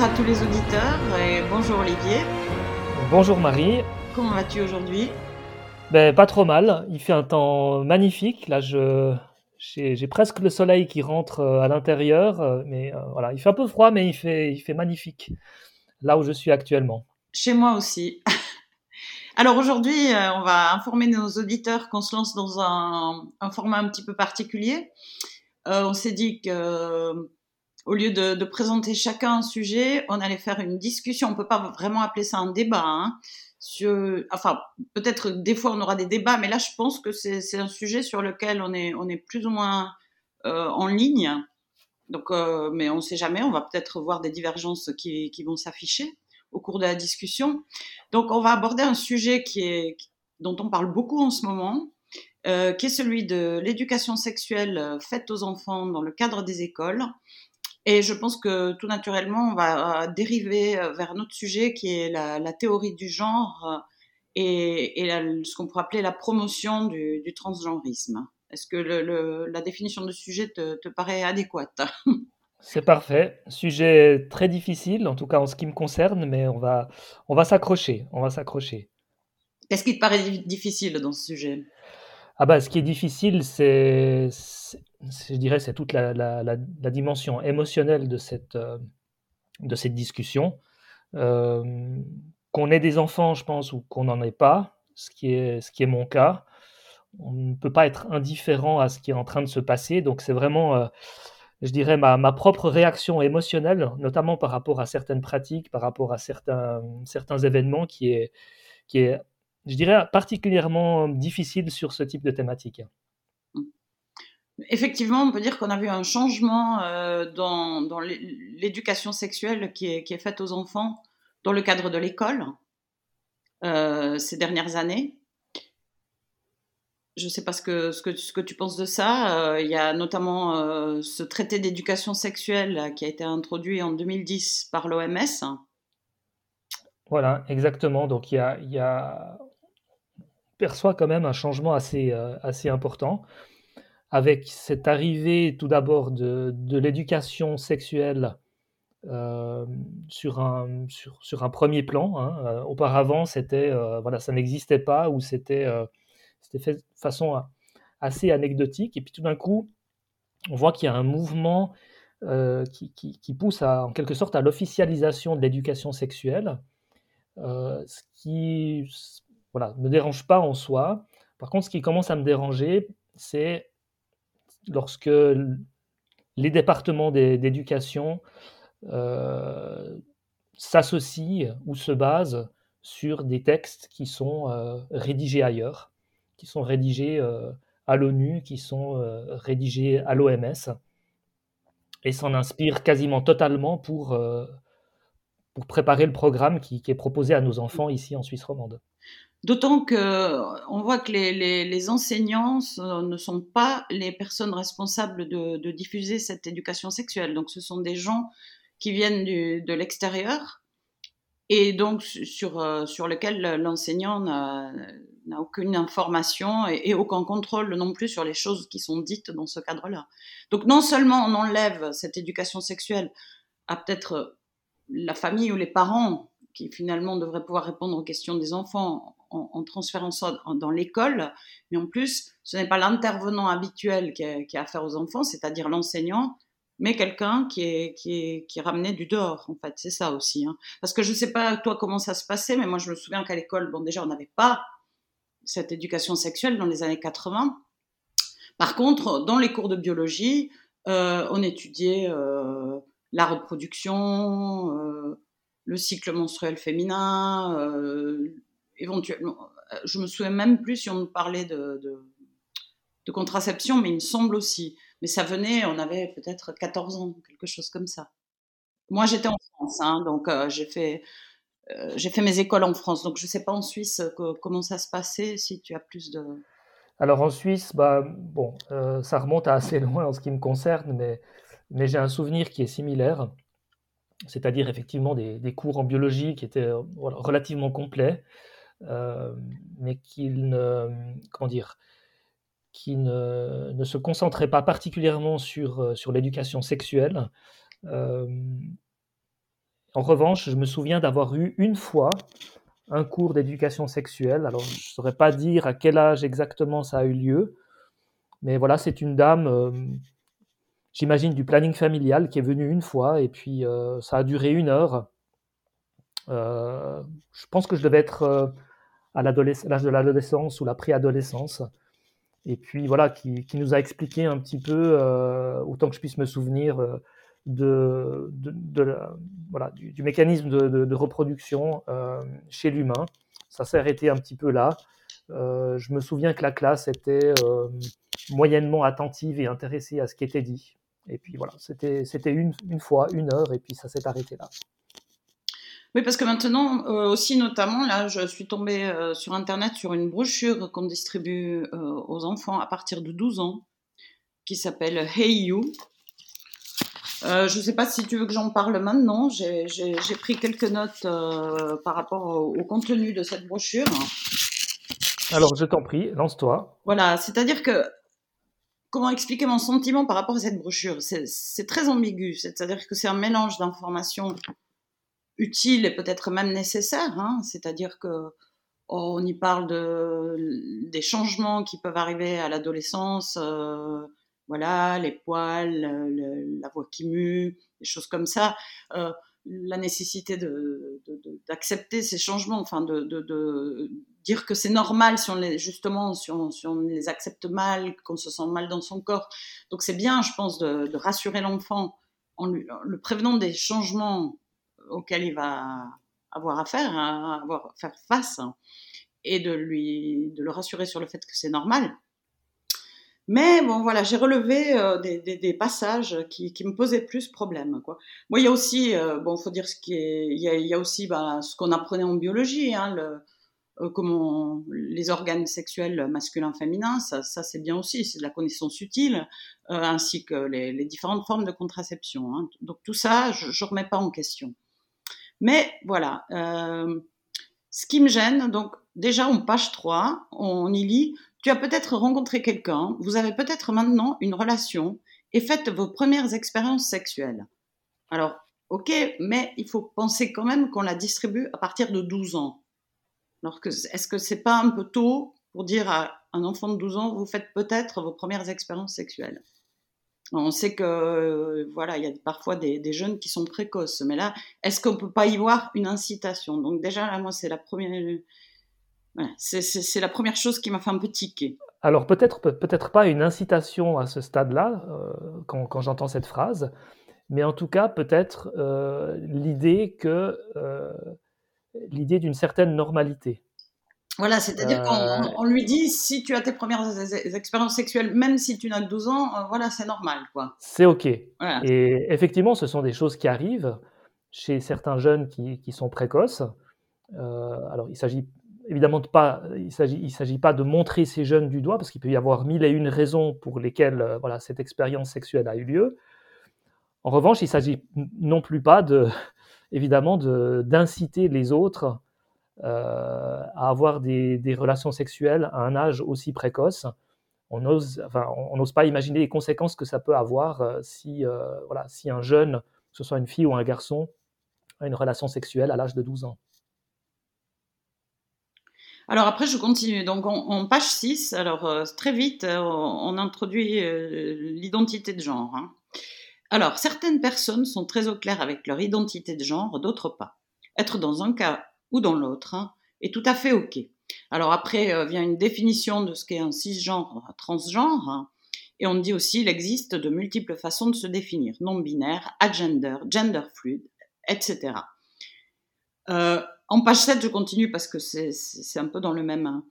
Bonjour à tous les auditeurs et bonjour Olivier. Bonjour Marie. Comment vas-tu aujourd'hui? Ben, Pas trop mal. Il fait un temps magnifique. Là, je, j'ai, presque le soleil qui rentre euh, à l'intérieur. Euh, mais euh, voilà, il fait un peu froid, mais il fait, il fait magnifique là où je suis actuellement. Chez moi aussi. Alors aujourd'hui, on va informer nos auditeurs qu'on se lance dans un, un format un petit peu particulier. on s'est dit que au lieu de, présenter chacun un sujet, on allait faire une discussion. On peut pas vraiment appeler ça un débat. Hein. Sur, enfin, peut-être des fois on aura des débats, mais là je pense que c'est un sujet sur lequel on est, on est plus ou moins euh, en ligne. Donc, euh, mais on ne sait jamais. On va peut-être voir des divergences qui, qui vont s'afficher au cours de la discussion. Donc, on va aborder un sujet qui est, dont on parle beaucoup en ce moment, euh, qui est celui de l'éducation sexuelle faite aux enfants dans le cadre des écoles. Et je pense que tout naturellement, on va euh, dériver euh, vers un autre sujet qui est la, théorie du genre euh, et, ce qu'on pourrait appeler la promotion du, transgenrisme. Est-ce que la définition de sujet te, paraît adéquate? C'est parfait. Sujet très difficile, en tout cas en ce qui me concerne, mais on va, on va s'accrocher. On va s'accrocher. Qu'est-ce qui te paraît difficile dans ce sujet? Ah bah, ce qui est difficile, c'est, je dirais, c'est toute la, dimension émotionnelle de cette, euh, de cette discussion. Euh, qu'on ait des enfants, je pense, ou qu'on n'en ait pas, ce qui, est, ce qui est mon cas, on ne peut pas être indifférent à ce qui est en train de se passer. Donc c'est vraiment, euh, je dirais, ma, ma, propre réaction émotionnelle, notamment par rapport à certaines pratiques, par rapport à certains, certains événements, qui est, qui est je dirais, particulièrement difficile sur ce type de thématique. Effectivement, on peut dire qu'on a vu un changement euh, dans, dans l'éducation sexuelle qui est, qui est, faite aux enfants dans le cadre de l'école euh, ces dernières années. Je ne sais pas ce que, ce, que, ce que tu penses de ça. Euh, il y a notamment ce traité d'éducation sexuelle qui a été introduit en 2010 par l'OMS. Voilà, exactement. Donc il y a, il y a perçoit quand même un changement assez, euh, assez important, avec cette arrivée tout d'abord de, de l'éducation sexuelle euh, sur, un, sur, sur, un premier plan. Hein. Euh, auparavant, c'était, voilà, ça n'existait pas ou c'était, c'était fait de façon assez anecdotique. Et puis tout d'un coup, on voit qu'il y a un mouvement qui, qui, pousse en quelque sorte à l'officialisation de l'éducation sexuelle, ce qui voilà, me dérange pas en soi. Par contre, ce qui commence à me déranger, c'est lorsque les départements d'éducation euh, s'associent ou se basent sur des textes qui sont euh, rédigés ailleurs, qui sont rédigés euh, à l'ONU, qui sont rédigés à l'OMS, et s'en inspirent quasiment totalement pour, préparer le programme qui est proposé à nos enfants ici en Suisse romande. D'autant que on voit que les, les, les, enseignants ne sont pas les personnes responsables de, de, diffuser cette éducation sexuelle. Donc, ce sont des gens qui viennent du, de l'extérieur et donc sur, euh, sur lesquels l'enseignant n'a aucune information et, aucun contrôle non plus sur les choses qui sont dites dans ce cadre-là. Donc, non seulement on enlève cette éducation sexuelle à peut-être la famille ou les parents qui finalement devraient pouvoir répondre aux questions des enfants en, transférant ça dans l'école, mais en plus, ce n'est pas l'intervenant habituel qui a, affaire aux enfants, c'est-à-dire l'enseignant, mais quelqu'un qui est, qui, ramené du dehors, en fait, c'est ça aussi. Hein. Parce que je ne sais pas toi comment ça se passait, mais moi je me souviens qu'à l'école, bon déjà on n'avait pas cette éducation sexuelle dans les années 80. Par contre, dans les cours de biologie, euh, on étudiait euh, la reproduction, euh, le cycle menstruel féminin, éventuellement, euh, je me souviens même plus si on parlait de, contraception, mais il me semble aussi. Mais ça venait, on avait peut-être 14 ans, quelque chose comme ça. Moi, j'étais en France, hein, donc euh, j'ai fait, euh, j'ai fait mes écoles en France. Donc, je ne sais pas en Suisse comment ça se passait, si tu as plus de... Alors, en Suisse, bah, bon, ça remonte à assez loin en ce qui me concerne, mais, j'ai un souvenir qui est similaire. C'est-à-dire effectivement des, cours en biologie qui étaient relativement complets, euh, mais qu'il ne, comment dire, qui ne, ne, se concentrait pas particulièrement sur, euh, sur l'éducation sexuelle. Euh, En revanche, je me souviens d'avoir eu une fois un cours d'éducation sexuelle. Alors, je ne saurais pas dire à quel âge exactement ça a eu lieu, mais voilà, c'est une dame, j'imagine, du planning familial qui est venue une fois, et puis ça a duré une heure. Je pense que je devais être à l'âge de l'adolescence ou la préadolescence. Et puis voilà, qui, nous a expliqué un petit peu, autant que je puisse me souvenir, de, de, voilà, du, mécanisme de, reproduction euh, chez l'humain. Ça s'est arrêté un petit peu là. Euh, je me souviens que la classe était euh, moyennement attentive et intéressée à ce qui était dit. Et puis voilà, c'était une fois, une heure, et puis ça s'est arrêté là. Oui, parce que maintenant, aussi notamment, là, je suis tombée sur Internet sur une brochure qu'on distribue aux enfants à partir de 12 ans, qui s'appelle Hey You, euh, je ne sais pas si tu veux que j'en parle maintenant. J'ai pris quelques notes euh, par rapport au, contenu de cette brochure. Alors, je t'en prie, lance-toi. Voilà, c'est-à-dire que comment expliquer mon sentiment par rapport à cette brochure? C'est très ambigu, c'est-à-dire que c'est un mélange d'informations utiles et peut-être même nécessaires. Hein. c'est-à-dire que oh, on y parle de, des changements qui peuvent arriver à l'adolescence. Euh, voilà, les poils, la voix qui mue, des choses comme ça. Euh, la nécessité d'accepter ces changements, enfin de, dire que c'est normal si on les, justement si on, les accepte mal, qu'on se sent mal dans son corps. Donc c'est bien, je pense, de, rassurer l'enfant en, le prévenant des changements auxquels il va avoir à faire, hein, avoir faire face, et de lui de le rassurer sur le fait que c'est normal. Mais bon, voilà, j'ai relevé euh, des, passages qui, me posaient plus problème. Moi, il y a aussi, euh, bon, faut dire ce qui il y a, aussi bah, ce qu'on apprenait en biologie, hein, euh, les organes sexuels masculins-féminins, ça, c'est bien aussi, c'est de la connaissance utile, ainsi que les, différentes formes de contraception. Hein. Donc tout ça, je ne remets pas en question. Mais voilà, ce qui me gêne, donc déjà en page 3, on y lit tu as peut-être rencontré quelqu'un, vous avez peut-être maintenant une relation et faites vos premières expériences sexuelles. Alors, ok, mais il faut penser quand même qu'on la distribue à partir de 12 ans. Alors, est-ce que c'est pas un peu tôt pour dire à un enfant de 12 ans, vous faites peut-être vos premières expériences sexuelles? On sait que voilà, il y a parfois des, jeunes qui sont précoces, mais là, est-ce qu'on peut pas y voir une incitation? Donc déjà moi, c'est la première, c'est la première chose qui m'a fait un peu tiquer. Alors peut-être peut-être pas une incitation à ce stade-là, euh, quand, j'entends cette phrase, mais en tout cas peut-être euh, l'idée que euh, l'idée d'une certaine normalité. Voilà, c'est-à-dire qu'on lui dit si tu as tes premières expériences sexuelles, même si tu n'as que 12 ans, voilà, c'est normal, quoi. C'est ok. Et effectivement, ce sont des choses qui arrivent chez certains jeunes qui, qui sont précoces. alors, il s'agit évidemment pas, il ne s'agit, s'agit pas de montrer ces jeunes du doigt, parce qu'il peut y avoir mille et une raisons pour lesquelles euh, voilà, cette expérience sexuelle a eu lieu. En revanche, il ne s'agit non plus pas, de, évidemment, de, d'inciter les autres euh, à avoir des, relations sexuelles à un âge aussi précoce. On n'ose enfin, on, pas imaginer les conséquences que ça peut avoir euh, si, voilà, si un jeune, que ce soit une fille ou un garçon, a une relation sexuelle à l'âge de 12 ans. Alors après, je continue. Donc en, page 6, alors euh, très vite, euh, on, introduit euh, l'identité de genre. Hein. Alors, certaines personnes sont très au clair avec leur identité de genre, d'autres pas. Être dans un cas ou dans l'autre hein, est tout à fait OK. Alors après vient une définition de ce qu'est un cisgenre, un transgenre, hein, et on dit aussi qu'il existe de multiples façons de se définir, non-binaire, agender, gender fluid, etc. Euh, en page 7, je continue parce que c'est un peu dans le même.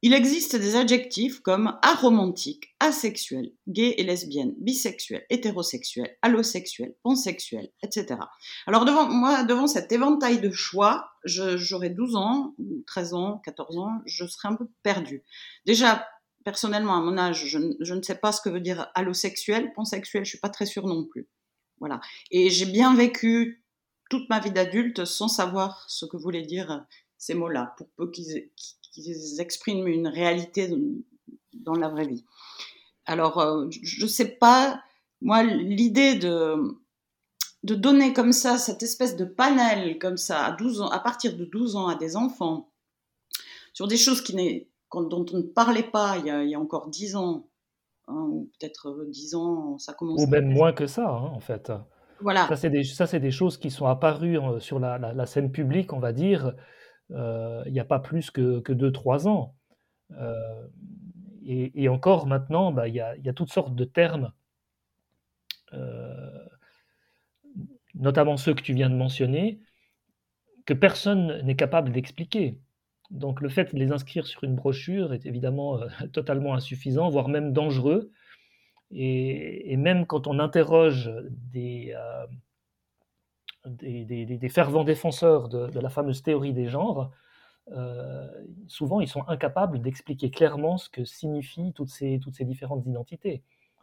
Il existe des adjectifs comme aromantique, asexuel, gay et lesbienne, bisexuel, hétérosexuel, allosexuel, pansexuel, etc. Alors devant moi, devant cet éventail de choix, j'aurais 12 ans, 13 ans, 14 ans, je serais un peu perdue. Déjà, personnellement, à mon âge, je, je ne sais pas ce que veut dire allosexuel, pansexuel, je suis pas très sûre non plus. Voilà. Et j'ai bien vécu toute ma vie d'adulte sans savoir ce que voulaient dire ces mots-là, pour peu qu'ils expriment une réalité dans la vraie vie. Alors, euh, je ne sais pas, moi, l'idée de, de donner comme ça cette espèce de panel comme ça à 12 ans, à partir de 12 ans à des enfants sur des choses qui dont on ne parlait pas il y a, encore 10 ans, hein, ou peut-être 10 ans, ça commence. Ou même moins que ça, hein, en fait. Voilà. Ça, c'est des, des choses qui sont apparues euh, sur la, la, scène publique, on va dire, euh, il n'y a pas plus que, que 2-3 ans. Euh, et, encore maintenant, bah, il y, a, y, a, toutes sortes de termes, notamment ceux que tu viens de mentionner, que personne n'est capable d'expliquer. Donc le fait de les inscrire sur une brochure est évidemment totalement insuffisant, voire même dangereux. Et, même quand on interroge des, des, fervents défenseurs de, la fameuse théorie des genres, euh, souvent ils sont incapables d'expliquer clairement ce que signifient toutes ces, différentes identités.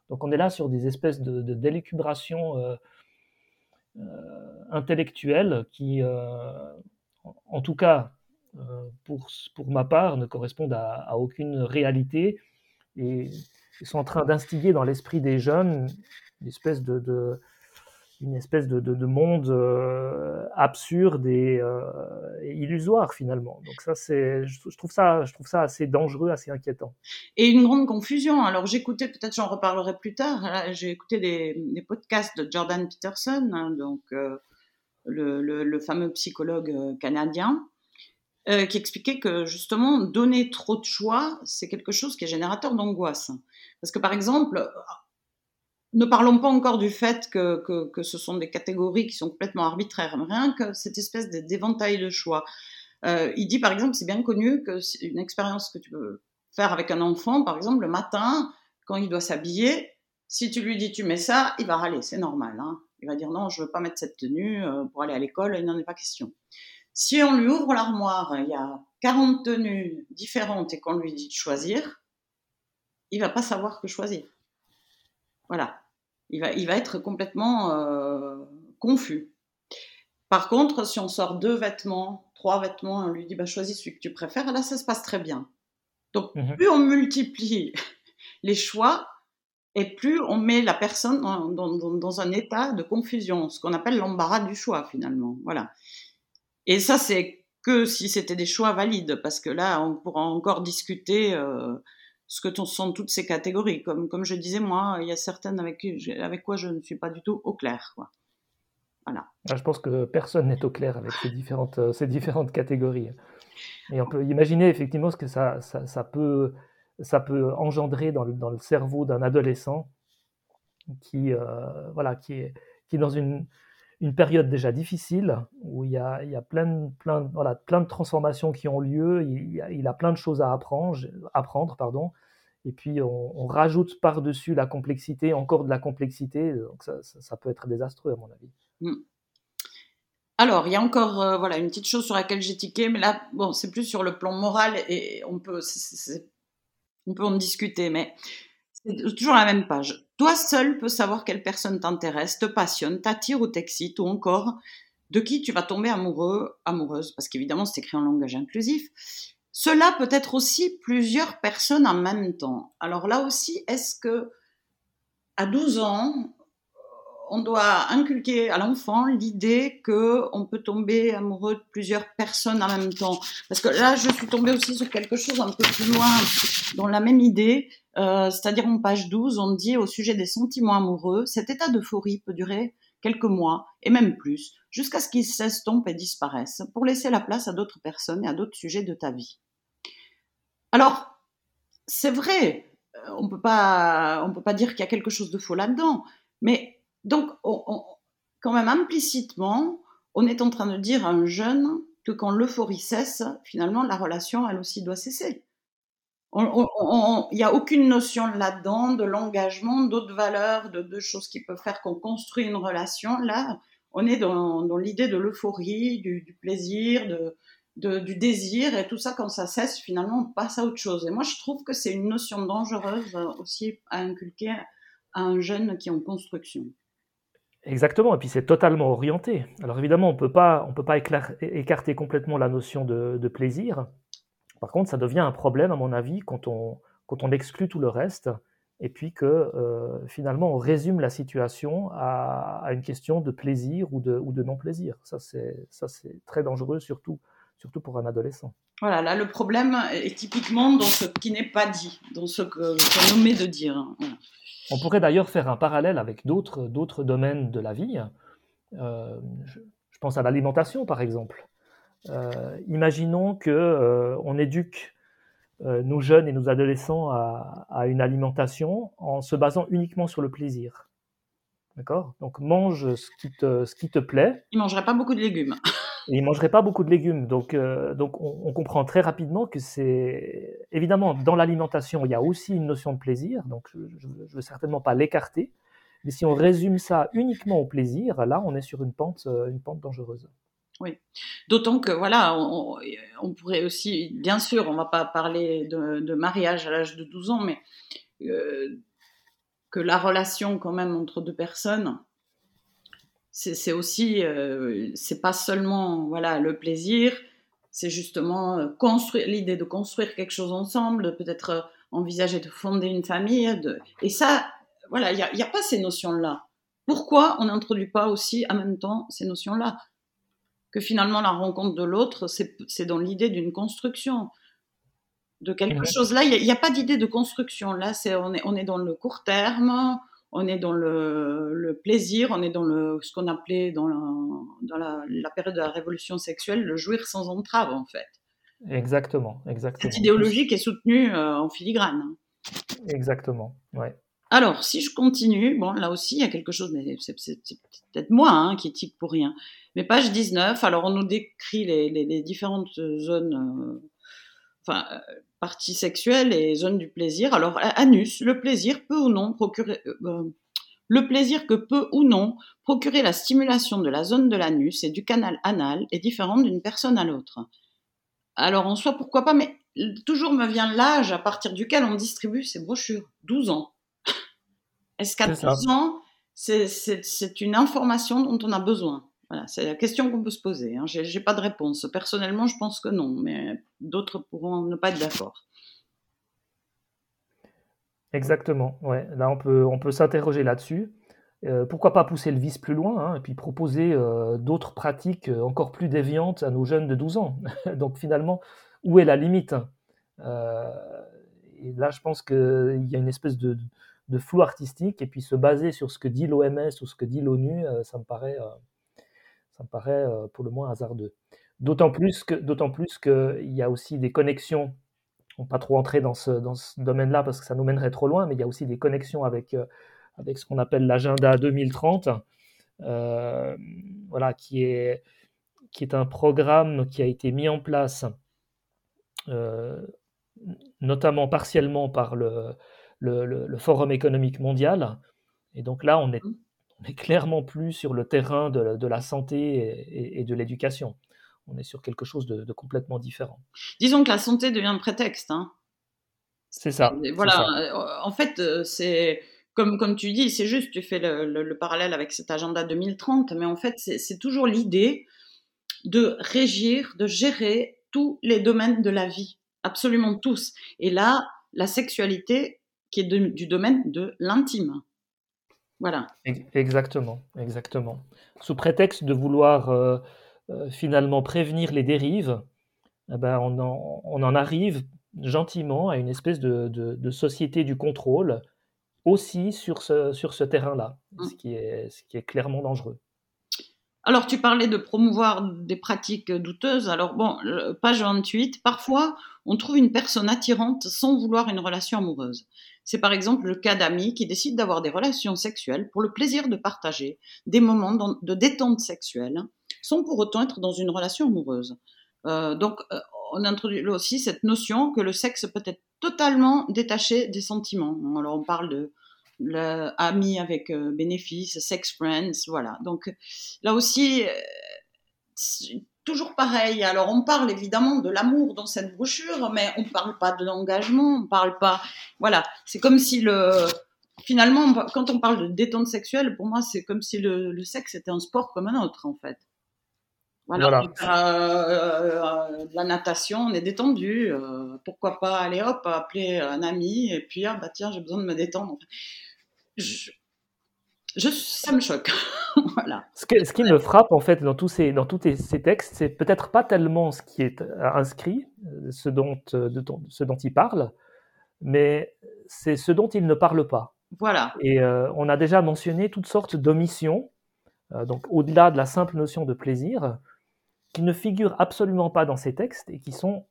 Donc on est là sur des espèces de, de euh, euh, intellectuelle qui, en, tout cas, pour, pour ma part, ne correspondent à, aucune réalité et sont en train d'instiguer dans l'esprit des jeunes une espèce de une espèce de, de, monde euh, absurde euh, et, illusoire finalement. Donc ça, c'est, je, trouve ça, je trouve ça assez dangereux, assez inquiétant. Et une grande confusion. Alors j'écoutais, peut-être j'en reparlerai plus tard. J'ai écouté des, podcasts de Jordan Peterson, hein, donc euh, le, fameux psychologue canadien. qui expliquait que justement donner trop de choix, c'est quelque chose qui est générateur d'angoisse. Parce que par exemple, ne parlons pas encore du fait que, que, ce sont des catégories qui sont complètement arbitraires, rien que cette espèce d'éventail de choix. Euh, il dit par exemple, c'est bien connu que une expérience que tu peux faire avec un enfant, par exemple, le matin, quand il doit s'habiller, si tu lui dis tu mets ça, il va râler, c'est normal. Hein. Il va dire non, je veux pas mettre cette tenue euh, pour aller à l'école, il n'en est pas question. Si on lui ouvre l'armoire, il y a 40 tenues différentes et qu'on lui dit de choisir, il va pas savoir que choisir. Voilà il va, il va être complètement euh, confus. Par contre, si on sort deux vêtements, trois vêtements, on lui dit bah, choisis celui que tu préfères, là ça se passe très bien. Donc mhm. plus on multiplie les choix et plus on met la personne dans, dans, un état de confusion, ce qu'on appelle l'embarras du choix finalement. Voilà. Et ça c'est que si c'était des choix valides, parce que là on pourra encore discuter. Euh, ce que sont toutes ces catégories. Comme, comme je disais, moi, il y a certaines avec, avec quoi je ne suis pas du tout au clair. Quoi. Voilà. Ah, je pense que personne n'est au clair avec ces différentes, euh, ces différentes catégories. Et on peut imaginer effectivement ce que ça, ça, ça peut, ça peut engendrer dans le, dans le cerveau d'un adolescent qui, euh, voilà, qui, est, qui est dans une, une période déjà difficile où il y a, plein, de transformations qui ont lieu, il, a, plein de choses à apprendre, pardon, et puis on, rajoute par-dessus la complexité, encore de la complexité, donc ça, ça, peut être désastreux à mon avis. Hmm. Alors, il y a encore euh, voilà, une petite chose sur laquelle j'ai tiqué, mais là, bon, c'est plus sur le plan moral et on peut, on peut en discuter, mais c'est toujours la même page. Toi seul peux savoir quelle personne t'intéresse, te passionne, t'attire ou t'excite, ou encore de qui tu vas tomber amoureux, amoureuse, parce qu'évidemment c'est écrit en langage inclusif. Cela peut être aussi plusieurs personnes en même temps. Alors là aussi, est-ce que à 12 ans, on doit inculquer à l'enfant l'idée que on peut tomber amoureux de plusieurs personnes en même temps? Parce que là, je suis tombée aussi sur quelque chose un peu plus loin dans la même idée, euh, c'est-à-dire en page 12, on dit au sujet des sentiments amoureux, cet état d'euphorie peut durer quelques mois et même plus, jusqu'à ce qu'il s'estompe et disparaisse, pour laisser la place à d'autres personnes et à d'autres sujets de ta vie. Alors, c'est vrai, euh, on peut pas, on peut pas dire qu'il y a quelque chose de faux là-dedans, mais donc, quand même implicitement, on est en train de dire à un jeune que quand l'euphorie cesse, finalement, la relation, elle aussi, doit cesser. Il n'y a aucune notion là-dedans de l'engagement, d'autres valeurs, de, choses qui peuvent faire qu'on construit une relation. Là, on est dans, l'idée de l'euphorie, du, plaisir, du désir, et tout ça, quand ça cesse, finalement, on passe à autre chose. Et moi, je trouve que c'est une notion dangereuse aussi à inculquer à un jeune qui est en construction. Exactement, et puis c'est totalement orienté. Alors évidemment, on ne peut pas écarter complètement la notion de, plaisir. Par contre, ça devient un problème, à mon avis, quand on, quand on exclut tout le reste et puis que euh, finalement on résume la situation à, une question de plaisir ou de, ou de non-plaisir. Ça c'est, ça, c'est très dangereux, surtout, surtout pour un adolescent. Voilà, là le problème est typiquement dans ce qui n'est pas dit, dans ce qu'on omet de dire. On pourrait d'ailleurs faire un parallèle avec d'autres, d'autres domaines de la vie. Euh, je, pense à l'alimentation par exemple. Euh, imaginons que on éduque euh, nos jeunes et nos adolescents à, une alimentation en se basant uniquement sur le plaisir. D'accord? Donc mange ce qui, te, ce qui te plaît. Il ne mangerait pas beaucoup de légumes. Et il ne mangerait pas beaucoup de légumes. Donc, euh, donc on, comprend très rapidement que c'est... Évidemment, dans l'alimentation, il y a aussi une notion de plaisir. Donc je ne veux certainement pas l'écarter. Mais si on résume ça uniquement au plaisir, là, on est sur une pente, euh, une pente dangereuse. Oui, d'autant que voilà, on, pourrait aussi, bien sûr, on ne va pas parler de, mariage à l'âge de 12 ans, mais euh, que la relation quand même entre deux personnes, c'est aussi, euh, c'est pas seulement voilà le plaisir, c'est justement euh, construire l'idée de construire quelque chose ensemble, peut-être envisager de fonder une famille, de, et ça, voilà, il n'y a, a pas ces notions-là. Pourquoi on n'introduit pas aussi en même temps ces notions-là? Que finalement la rencontre de l'autre, c'est dans l'idée d'une construction, de quelque chose. Là, il n'y a, pas d'idée de construction. Là, c'est on est, on est dans le court terme, on est dans le, plaisir, on est dans le, ce qu'on appelait dans, la, dans la, période de la révolution sexuelle le jouir sans entrave, en fait. Exactement, exactement. Cette idéologie qui est soutenue euh, en filigrane. Exactement, ouais. Alors, si je continue, bon, là aussi, il y a quelque chose, mais c'est peut-être moi hein, qui tique pour rien. Mais page 19, alors on nous décrit les, différentes zones, euh, enfin, euh, parties sexuelles et zones du plaisir. Alors, anus, le plaisir peut ou non procurer, euh, le plaisir que peut ou non procurer la stimulation de la zone de l'anus et du canal anal est différent d'une personne à l'autre. Alors, en soi, pourquoi pas, mais toujours me vient l'âge à partir duquel on distribue ces brochures. 12 ans. Est-ce qu'à 12 ans, c'est une information dont on a besoin? Voilà, c'est la question qu'on peut se poser. Hein. Je n'ai pas de réponse. Personnellement, je pense que non, mais d'autres pourront ne pas être d'accord. Exactement. Ouais. Là, on peut, on peut s'interroger là-dessus. Euh, pourquoi pas pousser le vice plus loin hein, et puis proposer euh, d'autres pratiques euh, encore plus déviantes à nos jeunes de 12 ans Donc finalement, où est la limite? Et là, je pense qu'il y a une espèce de, de flou artistique, et puis se baser sur ce que dit l'OMS ou ce que dit l'ONU, euh, ça me paraît, euh, euh, pour le moins hasardeux. D'autant plus que, d'autant qu'il y a aussi des connexions. On ne va pas trop entrer dans ce, domaine-là parce que ça nous mènerait trop loin, mais il y a aussi des connexions avec, ce qu'on appelle l'agenda 2030, voilà, qui est, qui est un programme qui a été mis en place, notamment partiellement par le, le, Forum économique mondial. Et donc là, on est, mmh. on est clairement plus sur le terrain de, la santé et, de l'éducation. On est sur quelque chose de, complètement différent. Disons que la santé devient un prétexte. Hein. C'est ça. voilà. Euh, en fait, euh, c'est comme, comme tu dis, c'est juste, tu fais le, parallèle avec cet agenda 2030, mais en fait, c'est toujours l'idée de régir, de gérer tous les domaines de la vie, absolument tous. Et là, la sexualité qui est du domaine de l'intime. Voilà. Exactement, exactement. Sous prétexte de vouloir euh, euh, finalement prévenir les dérives, eh ben on, en, on, en, arrive gentiment à une espèce de, de, société du contrôle aussi sur ce, sur ce terrain-là, ce, qui est, ce qui est clairement dangereux. Alors, tu parlais de promouvoir des pratiques douteuses. Alors, bon, page 28, parfois, on trouve une personne attirante sans vouloir une relation amoureuse. C'est par exemple le cas d'amis qui décident d'avoir des relations sexuelles pour le plaisir de partager des moments de détente sexuelle, sans pour autant être dans une relation amoureuse. Euh, donc, euh, on introduit aussi cette notion que le sexe peut être totalement détaché des sentiments. Alors, on parle de avec euh, bénéfice, sex friends, voilà. Donc, là aussi, toujours pareil. Alors, on parle évidemment de l'amour dans cette brochure, mais on ne parle pas de l'engagement, on parle pas. Voilà, c'est comme si le. Finalement, quand on parle de détente sexuelle, pour moi, c'est comme si le, sexe était un sport comme un autre, en fait. Voilà, euh, euh, la natation, on est détendu. pourquoi pas aller hop, appeler un ami et puis ah bah tiens, j'ai besoin de me détendre. Je, ça me choque. voilà. Ce, ce, qui me frappe en fait dans tous ces, dans tous ces textes, c'est peut-être pas tellement ce qui est inscrit, ce dont, de, ce dont il parle, mais c'est ce dont il ne parle pas. Voilà. Et on a déjà mentionné toutes sortes d'omissions, donc au-delà de la simple notion de plaisir, qui ne figurent absolument pas dans ces textes et qui sont,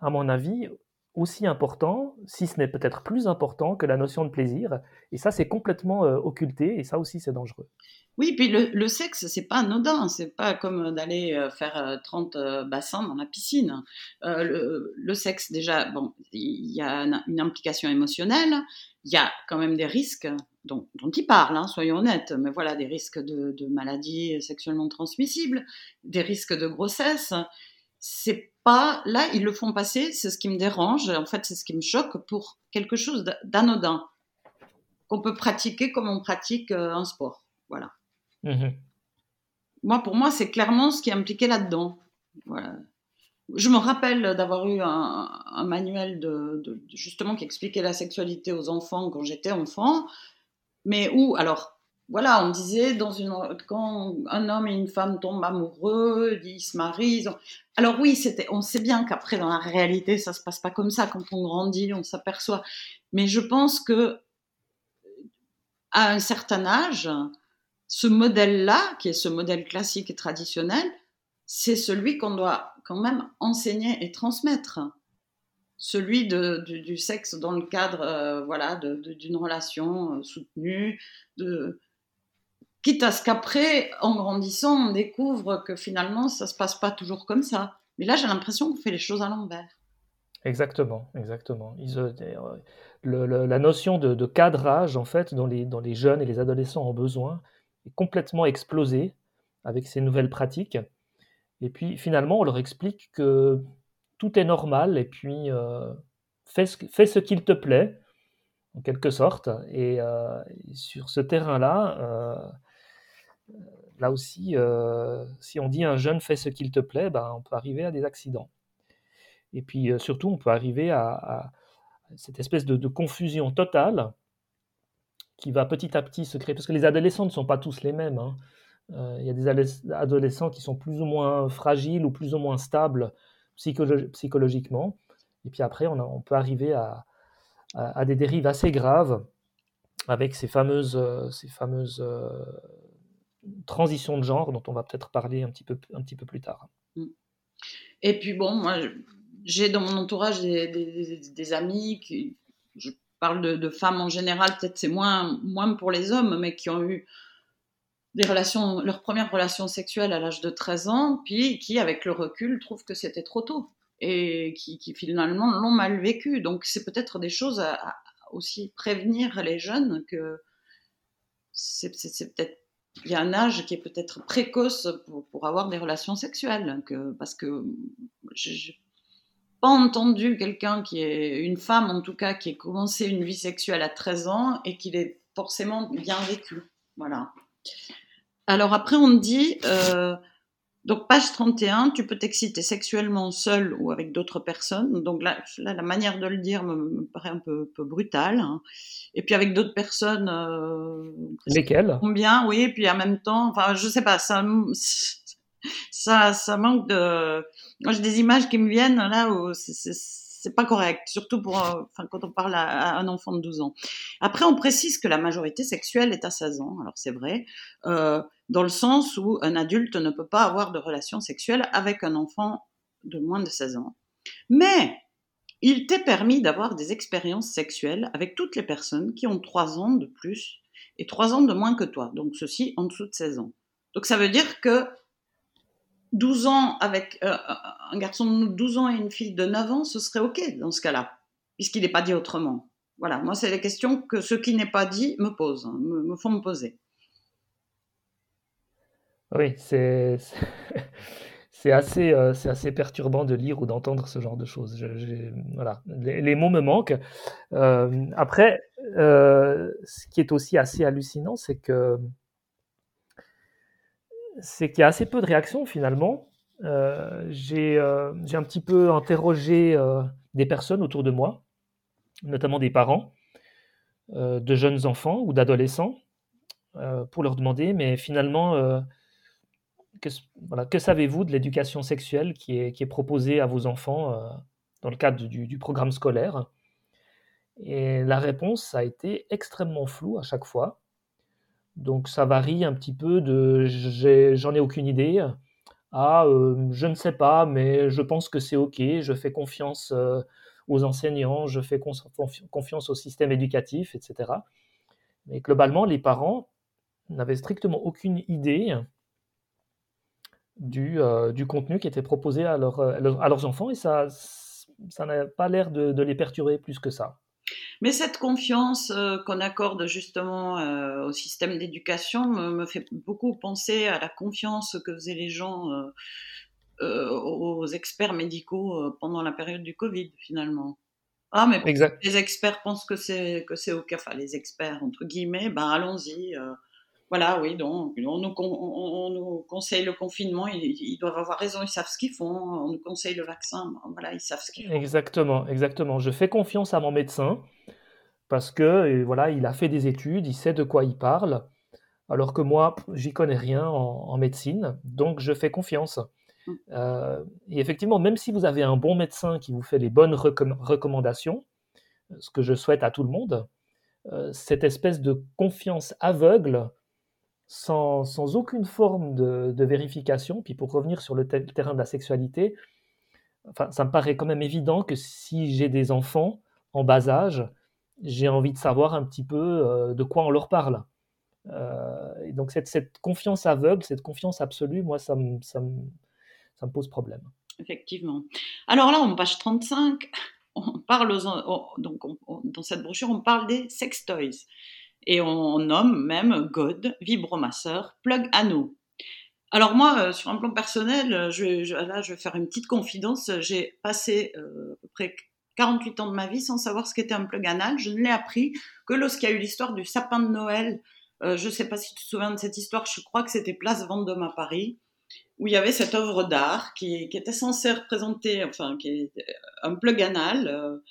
à mon avis, aussi importants, si ce n'est peut-être plus important que la notion de plaisir. Et ça, c'est complètement euh, occulté, et ça aussi, c'est dangereux. Oui, puis le, le sexe, c'est pas anodin, c'est pas comme d'aller euh, faire 30 euh, bassins dans la piscine. le, sexe, déjà, bon, il y a une implication émotionnelle, il y a quand même des risques dont, dont il parle, hein, soyons honnêtes, mais voilà, des risques de, maladies sexuellement transmissibles, des risques de grossesse. C'est pas là, ils le font passer, c'est ce qui me dérange, en fait, c'est ce qui me choque pour quelque chose d'anodin qu'on peut pratiquer comme on pratique euh, un sport. Voilà. Mmh moi, pour moi, c'est clairement ce qui est impliqué là-dedans. Voilà je me rappelle d'avoir eu un, manuel de, justement qui expliquait la sexualité aux enfants quand j'étais enfant, mais où alors voilà, on disait dans une quand un homme et une femme tombent amoureux, ils se marient. Alors oui, c'était, on sait bien qu'après dans la réalité ça se passe pas comme ça. Quand on grandit, on s'aperçoit. Mais je pense que à un certain âge, ce modèle-là, qui est ce modèle classique et traditionnel, c'est celui qu'on doit quand même enseigner et transmettre. Celui de, du, sexe dans le cadre euh, voilà, d'une relation euh, soutenue, de... quitte à ce qu'après, en grandissant, on découvre que finalement, ça ne se passe pas toujours comme ça. Mais là, j'ai l'impression qu'on fait les choses à l'envers. Exactement, exactement. Euh, la notion de, cadrage, en fait, dont les, jeunes et les adolescents ont besoin, est complètement explosée avec ces nouvelles pratiques. Et puis finalement, on leur explique que tout est normal et puis euh, fais ce, qu'il te plaît, en quelque sorte. Et, euh, sur ce terrain-là, euh, là aussi, si on dit un jeune fais ce qu'il te plaît, ben, on peut arriver à des accidents. Et puis surtout, on peut arriver à, cette espèce de, confusion totale qui va petit à petit se créer, parce que les adolescents ne sont pas tous les mêmes. Hein. Euh, il y a des adolescents qui sont plus ou moins fragiles ou plus ou moins stables psychologiquement. Et puis après, on, peut arriver à, des dérives assez graves avec ces fameuses, euh, ces fameuses transitions de genre dont on va peut-être parler un petit peu, un petit peu plus tard. Et puis bon, moi, j'ai dans mon entourage des, amis qui, je parle de, de femmes en général, peut-être c'est moins, moins pour les hommes, mais qui ont eu des relations, leur première relation sexuelle à l'âge de 13 ans, puis qui, avec le recul, trouvent que c'était trop tôt et qui, finalement l'ont mal vécu. Donc c'est peut-être des choses à, aussi prévenir les jeunes que c'est peut-être il y a un âge qui est peut-être précoce pour, avoir des relations sexuelles, parce que j'ai pas entendu quelqu'un qui est une femme en tout cas qui ait commencé une vie sexuelle à 13 ans et qui l'ait forcément bien vécu. Voilà. Alors après, on dit, euh, donc page 31, tu peux t'exciter sexuellement seul ou avec d'autres personnes. Donc là, la manière de le dire me, paraît un peu, peu brutale. Hein. Et puis avec d'autres personnes. Euh, Lesquelles? Combien? Oui, et puis en même temps, enfin, je sais pas, ça, ça, ça manque de. Moi, j'ai des images qui me viennent là où c'est c'est pas correct, surtout pour, enfin, quand on parle à, un enfant de 12 ans. Après, on précise que la majorité sexuelle est à 16 ans. Alors c'est vrai, euh, dans le sens où un adulte ne peut pas avoir de relation sexuelle avec un enfant de moins de 16 ans. Mais il t'est permis d'avoir des expériences sexuelles avec toutes les personnes qui ont 3 ans de plus et 3 ans de moins que toi. Donc ceci en dessous de 16 ans. Donc ça veut dire que 12 ans avec euh, un garçon de 12 ans et une fille de 9 ans, ce serait OK dans ce cas-là, puisqu'il n'est pas dit autrement. Voilà, moi, c'est les questions que ce qui n'est pas dit me posent, hein, me, font me poser. Oui, c'est. C'est assez, euh, assez perturbant de lire ou d'entendre ce genre de choses. voilà, les, mots me manquent. Euh, après, ce qui est aussi assez hallucinant, c'est que c'est qu'il y a assez peu de réactions finalement j'ai un petit peu interrogé des personnes autour de moi, notamment des parents de jeunes enfants ou d'adolescents, pour leur demander, mais finalement, que savez-vous de l'éducation sexuelle qui est, qui est, proposée à vos enfants dans le cadre du, du programme scolaire? Et la réponse a été extrêmement floue à chaque fois. Donc ça varie un petit peu de j'en ai, aucune idée à je ne sais pas, mais je pense que c'est OK, je fais confiance aux enseignants, je fais confiance au système éducatif, etc. Mais globalement, les parents n'avaient strictement aucune idée du, du, contenu qui était proposé à, leurs enfants et ça n'a pas l'air de, les perturber plus que ça. Mais cette confiance euh, qu'on accorde justement euh, au système d'éducation me, fait beaucoup penser à la confiance que faisaient les gens euh, aux experts médicaux pendant la période du Covid finalement. Ah mais les experts pensent que c'est que c'est ok, enfin les experts entre guillemets, ben allons-y. Voilà, oui, donc on nous, conseille le confinement, ils, doivent avoir raison, ils savent ce qu'ils font. On nous conseille le vaccin, voilà, ils savent ce qu'ils font. Exactement, exactement. Je fais confiance à mon médecin parce que voilà, il a fait des études, il sait de quoi il parle, alors que moi, j'y connais rien en, médecine, donc je fais confiance. Mm. Euh, et effectivement, même si vous avez un bon médecin qui vous fait les bonnes recommandations, ce que je souhaite à tout le monde, euh, cette espèce de confiance aveugle sans, aucune forme de, vérification. Puis pour revenir sur le terrain de la sexualité, enfin, ça me paraît quand même évident que si j'ai des enfants en bas âge, j'ai envie de savoir un petit peu euh, de quoi on leur parle. Euh, et donc cette, confiance aveugle, cette confiance absolue, moi, ça me, pose problème. Effectivement. Alors là, en page 35, on parle donc dans cette brochure, on parle des sex toys et on nomme même God, vibromasseur, plug anneau. Alors moi, euh, sur un plan personnel, je, là je vais faire une petite confidence, j'ai passé euh, à peu près 48 ans de ma vie sans savoir ce qu'était un plug anal. Je ne l'ai appris que lorsqu'il y a eu l'histoire du sapin de Noël. Euh, je ne sais pas si tu te souviens de cette histoire, je crois que c'était Place Vendôme à Paris, où il y avait cette œuvre d'art qui, qui, était censée représenter, enfin, qui est un plug anal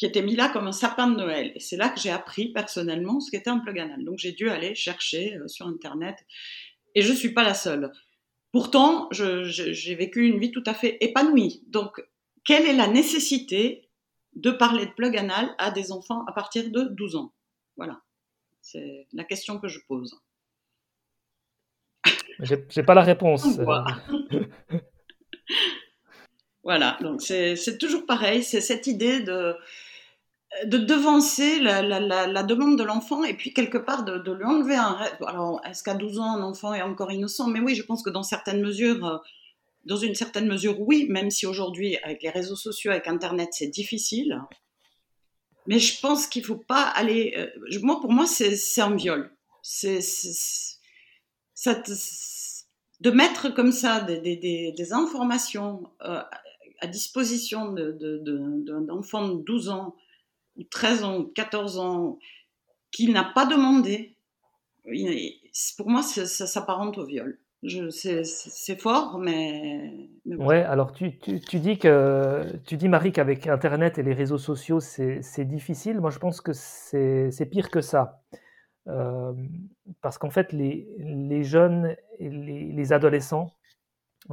qui était mis là comme un sapin de Noël. Et c'est là que j'ai appris personnellement ce qu'était un plug anal. Donc j'ai dû aller chercher euh, sur Internet. Et je ne suis pas la seule. Pourtant, j'ai vécu une vie tout à fait épanouie. Donc, quelle est la nécessité de parler de plug anal à des enfants à partir de 12 ans? Voilà. C'est la question que je pose. J'ai pas la réponse. voilà, donc c'est toujours pareil, c'est cette idée de de devancer la, demande de l'enfant et puis quelque part de, lui enlever un rêve. Alors, est-ce qu'à 12 ans, un enfant est encore innocent? Mais oui, je pense que dans certaines mesures, euh, dans une certaine mesure, oui, même si aujourd'hui, avec les réseaux sociaux, avec Internet, c'est difficile. Mais je pense qu'il ne faut pas aller. Euh, moi, pour moi, c'est un viol. C'est de mettre comme ça des, informations euh, à disposition d'un enfant de 12 ans 13 ans, 14 ans, qu'il n'a pas demandé, pour moi, ça s'apparente au viol. C'est fort, mais. ouais, alors tu, dis que tu dis Marie qu'avec Internet et les réseaux sociaux c'est difficile. Moi, je pense que c'est pire que ça, euh, parce qu'en fait, les, jeunes et les, adolescents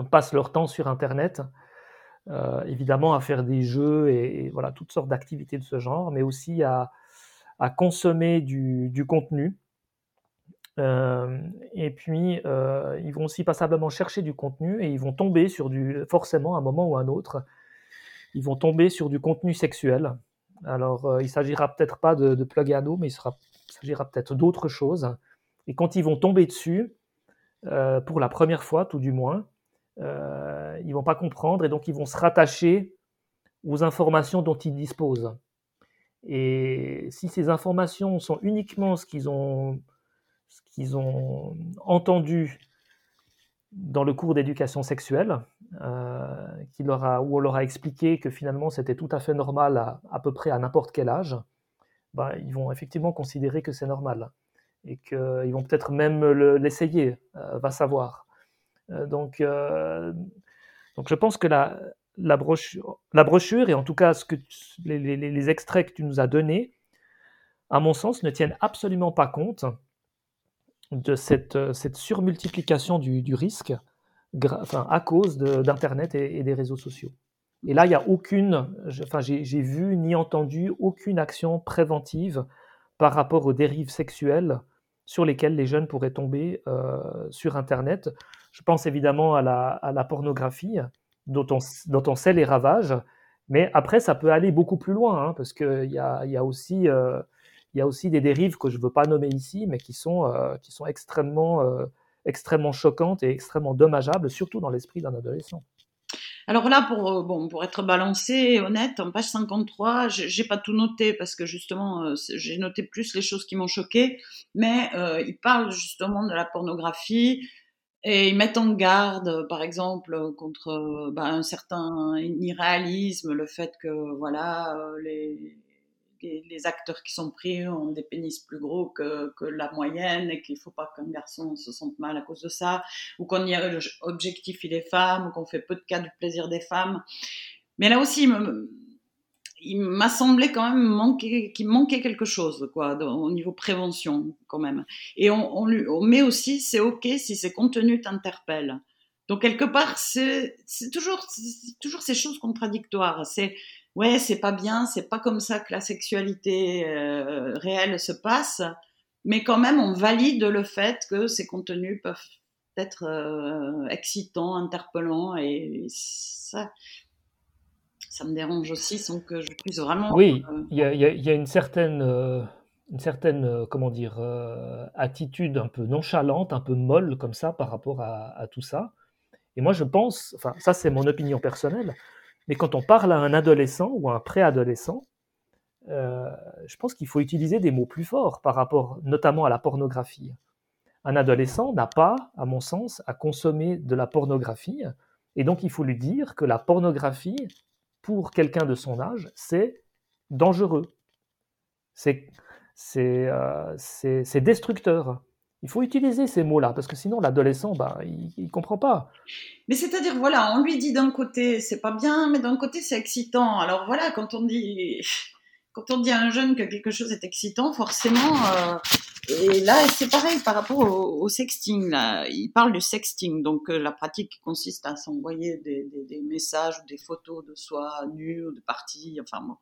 passent leur temps sur Internet euh, évidemment à faire des jeux et, voilà toutes sortes d'activités de ce genre, mais aussi à, consommer du, contenu. Euh, et puis, euh, ils vont aussi passablement chercher du contenu et ils vont tomber sur du, forcément, à un moment ou à un autre, ils vont tomber sur du contenu sexuel. Alors, il s'agira peut-être pas de, de plug anneau, mais il, il s'agira peut-être d'autres choses. Et quand ils vont tomber dessus, pour la première fois, tout du moins, euh, ils vont pas comprendre et donc ils vont se rattacher aux informations dont ils disposent. Et si ces informations sont uniquement ce qu'ils ont, ce qu'ils ont entendu dans le cours d'éducation sexuelle, euh, qui leur a, où on leur a expliqué que finalement c'était tout à fait normal à, à peu près à n'importe quel âge, ben, ils vont effectivement considérer que c'est normal. Et qu'ils vont peut-être même l'essayer, euh, va savoir. Euh, donc, euh, Donc je pense que la, brochure, la brochure, et en tout cas ce que les, extraits que tu nous as donnés, à mon sens, ne tiennent absolument pas compte de cette, cette surmultiplication du, risque enfin, à cause d'Internet et, des réseaux sociaux. Et là, il n'y a aucune, enfin, j'ai vu ni entendu aucune action préventive par rapport aux dérives sexuelles sur lesquelles les jeunes pourraient tomber euh, sur Internet. Je pense évidemment à la, pornographie, dont on, sait les ravages, mais après, ça peut aller beaucoup plus loin, hein, parce qu'il y a, y, a aussi, euh, y a aussi des dérives que je ne veux pas nommer ici, mais qui sont, euh, sont extrêmement, choquantes et extrêmement dommageables, surtout dans l'esprit d'un adolescent. Alors là, pour, euh, être balancé, honnête, en page 53, j'ai pas tout noté parce que justement, euh, j'ai noté plus les choses qui m'ont choqué, mais euh, ils parlent justement de la pornographie et ils mettent en garde, par exemple, contre bah, un certain irréalisme, le fait que voilà, les, les, acteurs qui sont pris ont des pénis plus gros que, que la moyenne et qu'il ne faut pas qu'un garçon se sente mal à cause de ça, ou qu'on y objectifie les femmes, ou qu'on fait peu de cas du plaisir des femmes. Mais là aussi, il m'a semblé quand même qu'il manquait quelque chose, quoi, au niveau prévention, quand même. Et on met aussi, c'est ok si ces contenus t'interpellent. Donc quelque part, c'est toujours, toujours ces choses contradictoires. C'est ouais, c'est pas bien, c'est pas comme ça que la sexualité euh, réelle se passe, mais quand même, on valide le fait que ces contenus peuvent être euh, excitants, interpellants, et ça, ça me dérange aussi sans que je puisse vraiment. Oui, euh, il y, a une certaine, une certaine comment dire, attitude un peu nonchalante, un peu molle comme ça par rapport à, à tout ça. Et moi, je pense, enfin, ça c'est mon opinion personnelle, mais quand on parle à un adolescent ou à un préadolescent, euh, je pense qu'il faut utiliser des mots plus forts par rapport notamment à la pornographie. Un adolescent n'a pas, à mon sens, à consommer de la pornographie, et donc il faut lui dire que la pornographie, pour quelqu'un de son âge, c'est dangereux, c'est euh, destructeur. Il faut utiliser ces mots-là, parce que sinon l'adolescent, bah, il comprend pas. Mais c'est-à-dire, voilà, on lui dit d'un côté, c'est pas bien, mais d'un côté, c'est excitant. Alors voilà, quand on dit, quand on dit à un jeune que quelque chose est excitant, forcément, euh, et là, c'est pareil par rapport au, sexting. Là. Il parle du sexting, donc euh, la pratique qui consiste à s'envoyer des, messages ou des photos de soi nu ou de partie, enfin bon.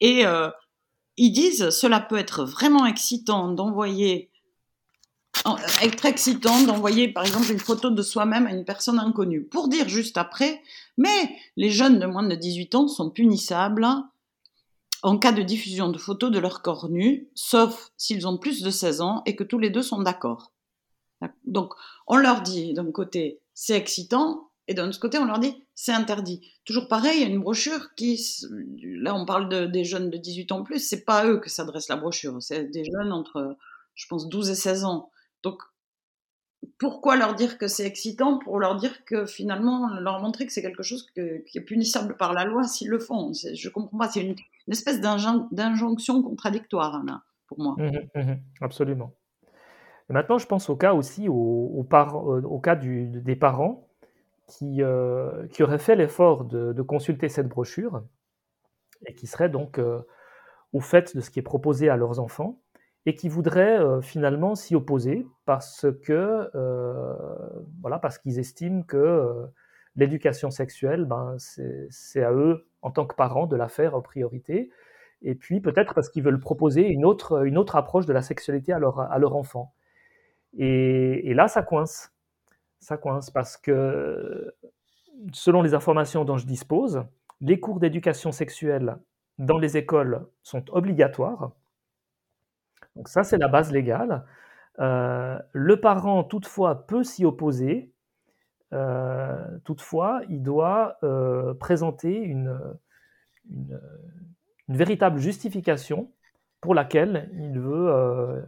Et euh, ils disent, cela peut être vraiment excitant d'envoyer être excitant d'envoyer par exemple une photo de soi-même à une personne inconnue pour dire juste après mais les jeunes de moins de 18 ans sont punissables en cas de diffusion de photos de leur corps nu sauf s'ils ont plus de 16 ans et que tous les deux sont d'accord. Donc on leur dit d'un côté c'est excitant et d'un autre côté on leur dit c'est interdit. Toujours pareil, il y a une brochure qui là on parle de, des jeunes de 18 ans plus, c'est pas à eux que s'adresse la brochure, c'est des jeunes entre je pense 12 et 16 ans. Donc, pourquoi leur dire que c'est excitant Pour leur dire que finalement, leur montrer que c'est quelque chose qui est punissable par la loi s'ils le font. Je comprends pas, c'est une, espèce d'injonction contradictoire, là, pour moi. Mmh mmh absolument. maintenant, je pense au cas aussi, au, au, cas des parents qui, euh, qui auraient fait l'effort de, consulter cette brochure et qui seraient donc euh, au fait de ce qui est proposé à leurs enfants et qui voudraient euh, finalement s'y opposer parce que euh, voilà parce qu'ils estiment que euh, l'éducation sexuelle ben c'est à eux en tant que parents de la faire en priorité. Et puis peut-être parce qu'ils veulent proposer une autre une autre approche de la sexualité à leur à leur enfant. Et, et là ça coince. Ça coince parce que selon les informations dont je dispose les cours d'éducation sexuelle dans les écoles sont obligatoires donc ça, c'est la base légale. Euh, le parent, toutefois, peut s'y opposer. Euh, toutefois, il doit euh, présenter une, véritable justification pour laquelle il veut,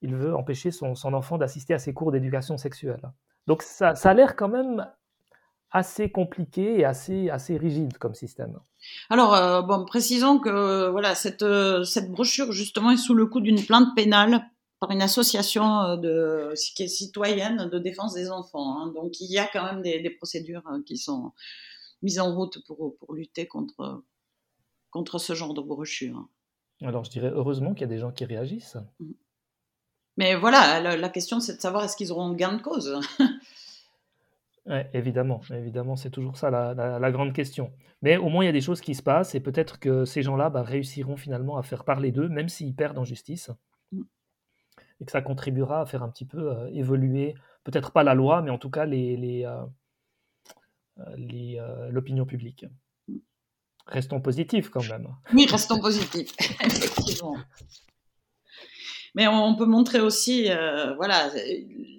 il veut empêcher son, son enfant d'assister à ses cours d'éducation sexuelle. Donc ça, ça a l'air quand même assez compliqué et assez, assez rigide comme système. Alors, euh, bon, précisons que voilà, cette, euh, cette brochure justement est sous le coup d'une plainte pénale par une association de, qui est citoyenne de défense des enfants. Hein. Donc il y a quand même des, procédures qui sont mises en route pour, pour lutter contre, contre ce genre de brochure. Alors je dirais heureusement qu'il y a des gens qui réagissent. Mmh. Mais voilà, la, question c'est de savoir est-ce qu'ils auront gain de cause. évidemment, évidemment, c'est toujours ça la, grande question. Mais au moins il y a des choses qui se passent et peut-être que ces gens-là bah, réussiront finalement à faire parler d'eux, même s'ils perdent en justice. Mmh. Et que ça contribuera à faire un petit peu euh, évoluer, peut-être pas la loi, mais en tout cas les, euh, euh, l'opinion publique. Restons positifs quand même. Oui, restons positifs, effectivement. Mais on peut montrer aussi, voilà,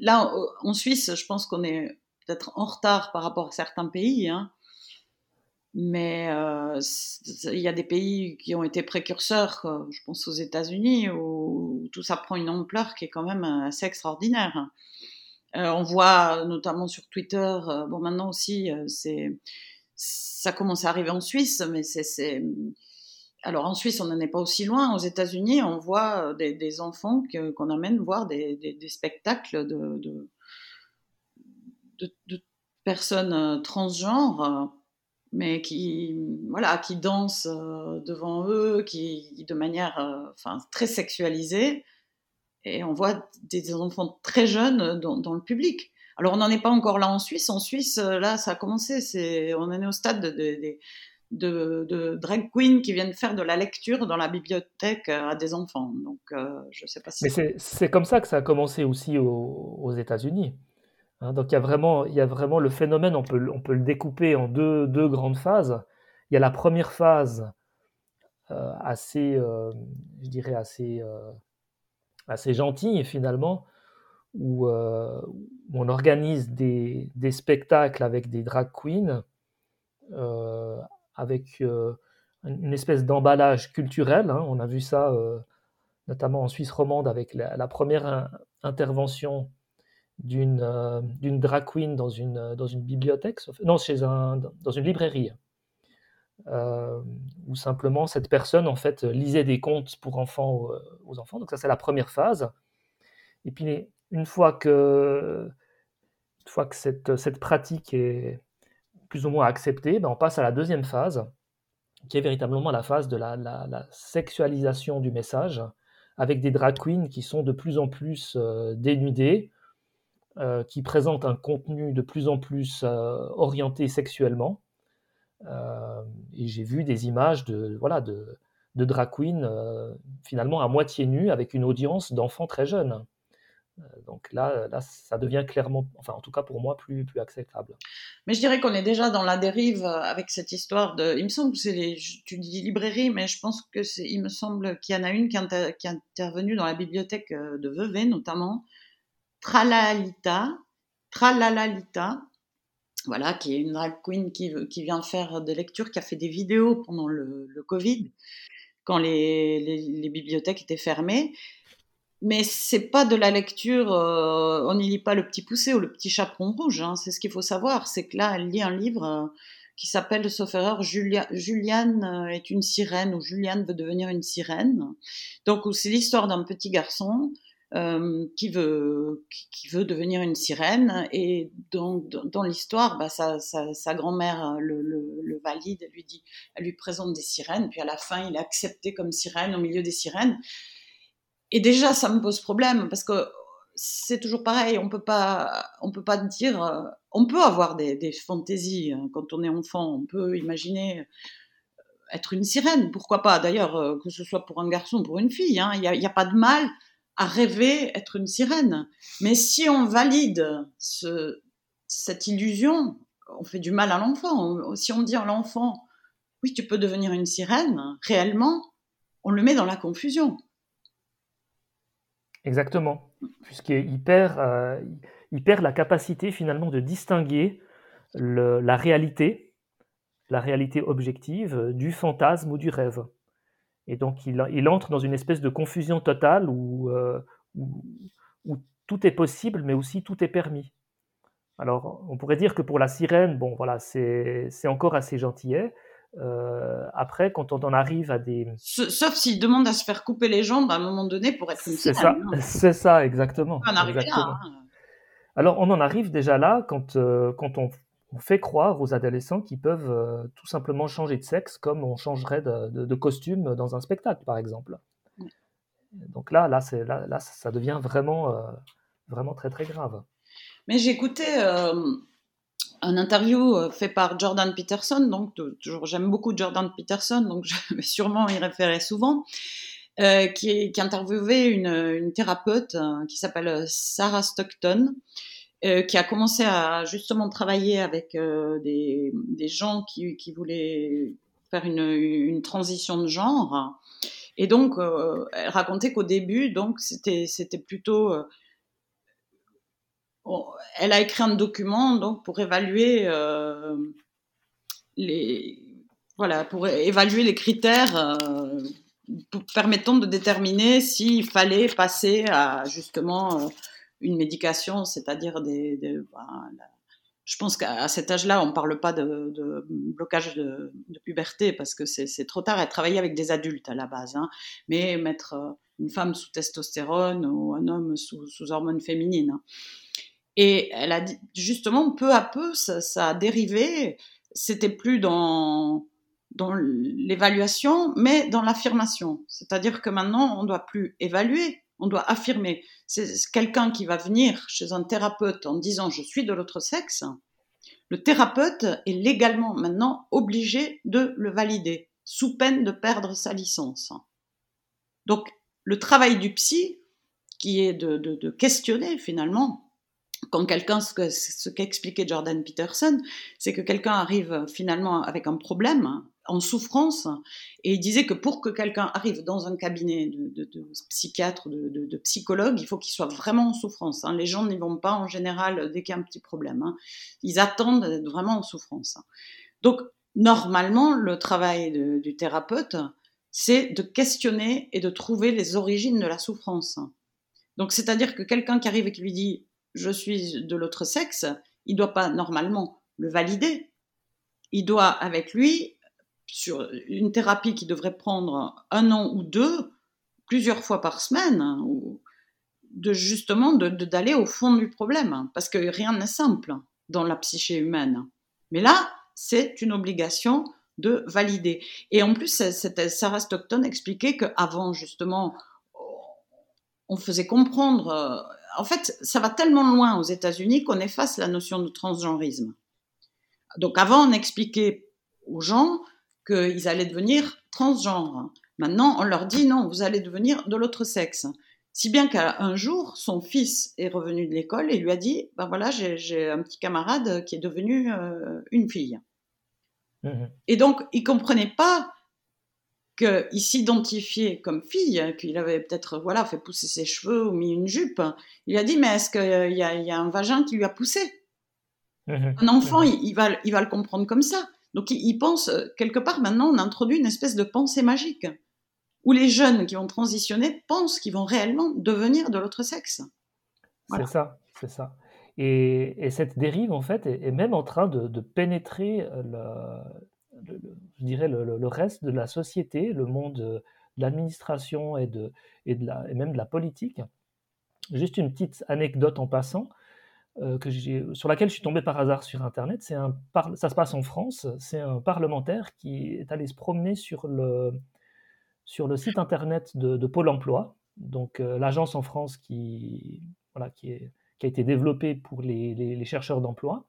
là en Suisse, je pense qu'on est peut-être en retard par rapport à certains pays, hein. mais euh, il y a des pays qui ont été précurseurs, je pense aux États-Unis, où, tout ça prend une ampleur qui est quand même assez extraordinaire. Euh, on voit notamment sur Twitter, bon maintenant aussi, ça commence à arriver en Suisse, mais c'est. Alors en Suisse, on n'en est pas aussi loin. Aux États-Unis, on voit euh, des, enfants qu'on amène voir des, spectacles de, personnes euh, transgenres, euh, mais qui, voilà, qui dansent devant eux, qui, de manière enfin, très sexualisée. Et on voit des enfants très jeunes dans le public. Alors, on n'en est pas encore là en Suisse. En Suisse, euh, là, ça a commencé. On en est au stade de, de, drag queens qui viennent faire de la lecture dans la bibliothèque euh, à des enfants. Donc, euh, je ne sais pas si. Mais c'est, comme ça que ça a commencé aussi aux, États-Unis. Hein. donc, il y, a vraiment, il y a vraiment le phénomène, on peut, on peut le découper en deux, deux grandes phases. Il y a la première phase assez, je dirais, assez, assez gentille finalement, où, on organise des, spectacles avec des drag queens, euh, avec euh, une espèce d'emballage culturel. Hein. On a vu ça euh, notamment en Suisse romande avec la, première intervention d'une drag queen dans une, dans une bibliothèque, non, chez un, dans une librairie. où simplement cette personne en fait lisait des contes pour enfants aux enfants. Donc ça c'est la première phase. Et puis une fois que une fois que cette, cette pratique est plus ou moins acceptée, ben on passe à la deuxième phase, qui est véritablement la phase de la, la, sexualisation du message, avec des drag queens qui sont de plus en plus euh, dénudées, euh, qui présentent un contenu de plus en plus euh, orienté sexuellement. et j'ai vu des images de, voilà, de, de drag queens finalement à moitié nues avec une audience d'enfants très jeunes. Euh, donc là, là, ça devient clairement, enfin en tout cas pour moi, plus, plus acceptable. Mais je dirais qu'on est déjà dans la dérive euh, avec cette histoire de. Il me semble que c'est les. Tu dis librairie, mais je pense que c'est. Il me semble qu'il y en a une qui, est intervenue dans la bibliothèque euh, de Vevey notamment. Tralalita. Tralalita. Voilà, qui est une drag queen qui, qui vient faire des lectures, qui a fait des vidéos pendant le, Covid, quand les, les, les bibliothèques étaient fermées mais c'est pas de la lecture, euh, on n'y lit pas le petit poussé ou le petit chaperon rouge, hein, c'est ce qu'il faut savoir, c'est que là, elle lit un livre euh, qui s'appelle, sauf erreur, Julia, Juliane euh, est une sirène ou Juliane veut devenir une sirène. Donc, c'est l'histoire d'un petit garçon qui, veut, qui, veut devenir une sirène et donc dans, l'histoire, bah, sa, sa, grand-mère le, le, valide, elle lui dit, elle lui présente des sirènes, puis à la fin, il est accepté comme sirène au milieu des sirènes. Et déjà, ça me pose problème parce que c'est toujours pareil. On peut pas, on peut pas dire. Euh, on peut avoir des, fantaisies hein. quand on est enfant. On peut imaginer euh, être une sirène. Pourquoi pas D'ailleurs, euh, que ce soit pour un garçon, ou pour une fille, hein. il n'y a, a, pas de mal à rêver être une sirène. Mais si on valide ce, cette illusion, on fait du mal à l'enfant. Si on dit à l'enfant, oui, tu peux devenir une sirène, réellement, on le met dans la confusion. Exactement, puisqu'il perd, euh, il perd la capacité finalement de distinguer la réalité, la réalité objective, euh, du fantasme ou du rêve. Et donc il, il entre dans une espèce de confusion totale où, euh, où, tout est possible, mais aussi tout est permis. Alors on pourrait dire que pour la sirène, bon voilà, c'est encore assez gentillet. Euh, après, quand on en arrive à des... Sauf s'il demande à se faire couper les jambes à un moment donné pour être une C'est ça, hein. c'est ça, exactement. On en exactement. là. Hein. Alors, on en arrive déjà là quand, euh, quand on, fait croire aux adolescents qu'ils peuvent euh, tout simplement changer de sexe comme on changerait de, costume dans un spectacle, par exemple. Donc là, là, là, là, ça devient vraiment, vraiment très, très grave. Mais j'ai écouté un interview euh, fait par Jordan Peterson, donc toujours j'aime beaucoup Jordan Peterson, donc je vais sûrement y référer souvent, euh, qui, qui interviewait une, une thérapeute euh, qui s'appelle Sarah Stockton, euh, qui a commencé à justement travailler avec euh, des, gens qui, voulaient faire une, transition de genre. Et donc, elle racontait qu'au début, donc c'était c'était plutôt elle a écrit un document donc pour évaluer euh, les voilà pour évaluer les critères euh, permettant de déterminer s'il fallait passer à justement euh, une médication, c'est-à-dire des, je pense qu'à cet âge-là, on ne parle pas de, blocage de, puberté parce que c'est trop tard. Elle travaillait avec des adultes à la base, hein. mais mettre une femme sous testostérone ou un homme sous, sous hormones féminines. Hein. Et elle a dit, justement, peu à peu, ça, a dérivé. C'était plus dans, dans l'évaluation, mais dans l'affirmation. C'est-à-dire que maintenant, on ne doit plus évaluer, on doit affirmer. C'est quelqu'un qui va venir chez un thérapeute en disant je suis de l'autre sexe. Le thérapeute est légalement maintenant obligé de le valider, sous peine de perdre sa licence. Donc, le travail du psy, qui est de, questionner finalement, quand quelqu'un, ce qu'expliquait Jordan Peterson, c'est que quelqu'un arrive finalement avec un problème, en souffrance, et il disait que pour que quelqu'un arrive dans un cabinet de, psychiatre, de, psychologue, il faut qu'il soit vraiment en souffrance. Hein. Les gens n'y vont pas en général dès qu'il y a un petit problème. Hein. Ils attendent d'être vraiment en souffrance. Donc, normalement, le travail du thérapeute, c'est de questionner et de trouver les origines de la souffrance. Donc, c'est-à-dire que quelqu'un qui arrive et qui lui dit je suis de l'autre sexe, il doit pas normalement le valider. Il doit avec lui, sur une thérapie qui devrait prendre un an ou deux, plusieurs fois par semaine, hein, ou de justement d'aller au fond du problème, hein, parce que rien n'est simple dans la psyché humaine. Mais là, c'est une obligation de valider. Et en plus, Sarah Stockton expliquait qu'avant, justement, on faisait comprendre euh, en fait, ça va tellement loin aux États-Unis qu'on efface la notion de transgenrisme. Donc avant, on expliquait aux gens qu'ils allaient devenir transgenres. Maintenant, on leur dit non, vous allez devenir de l'autre sexe. Si bien qu'un jour, son fils est revenu de l'école et lui a dit, ben voilà, j'ai un petit camarade qui est devenu euh, une fille. Mmh et donc, il comprenait pas qu'il s'identifiait comme fille, qu'il avait peut-être voilà fait pousser ses cheveux ou mis une jupe, il a dit mais est-ce qu'il y, y, a un vagin qui lui a poussé? Mhm. Un enfant, il, va, il va le comprendre comme ça. Donc il, pense euh, quelque part maintenant on introduit une espèce de pensée magique où les jeunes qui vont transitionner pensent qu'ils vont réellement devenir de l'autre sexe. C'est ça, c'est ça. Et, cette dérive en fait est, même en train de, pénétrer le, je dirais, le, reste de la société, le monde de l'administration et, de, et, de la, et même de la politique. Juste une petite anecdote en passant, euh, que sur laquelle je suis tombé par hasard sur Internet. C'est un ça se passe en France. C'est un parlementaire qui est allé se promener sur le, sur le site Internet de, Pôle Emploi, donc euh, l'agence en France qui, voilà, qui, est, qui, a été développée pour les, les chercheurs d'emploi.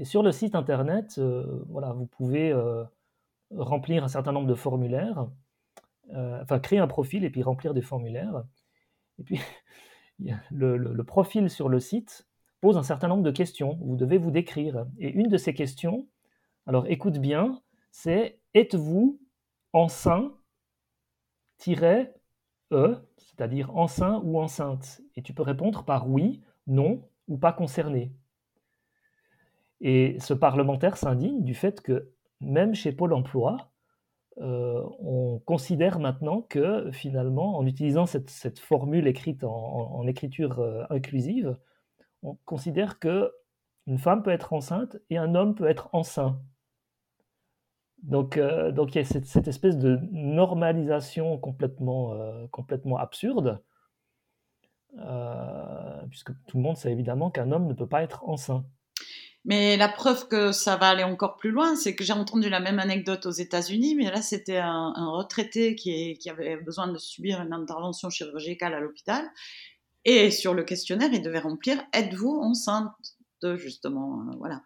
Et sur le site internet, euh, voilà, vous pouvez euh, remplir un certain nombre de formulaires, euh, enfin créer un profil et puis remplir des formulaires. Et puis le, profil sur le site pose un certain nombre de questions. Vous devez vous décrire. Et une de ces questions, alors écoute bien, c'est êtes-vous enceint E, c'est-à-dire enceint ou enceinte? Et tu peux répondre par oui, non ou pas concerné. Et ce parlementaire s'indigne du fait que même chez Pôle Emploi, euh, on considère maintenant que finalement, en utilisant cette, formule écrite en, écriture euh, inclusive, on considère que une femme peut être enceinte et un homme peut être enceint. Donc, euh, il y a cette, espèce de normalisation complètement, complètement absurde, puisque tout le monde sait évidemment qu'un homme ne peut pas être enceint. Mais la preuve que ça va aller encore plus loin, c'est que j'ai entendu la même anecdote aux États-Unis, mais là c'était un, retraité qui, qui, avait besoin de subir une intervention chirurgicale à l'hôpital, et sur le questionnaire il devait remplir êtes-vous enceinte? justement, voilà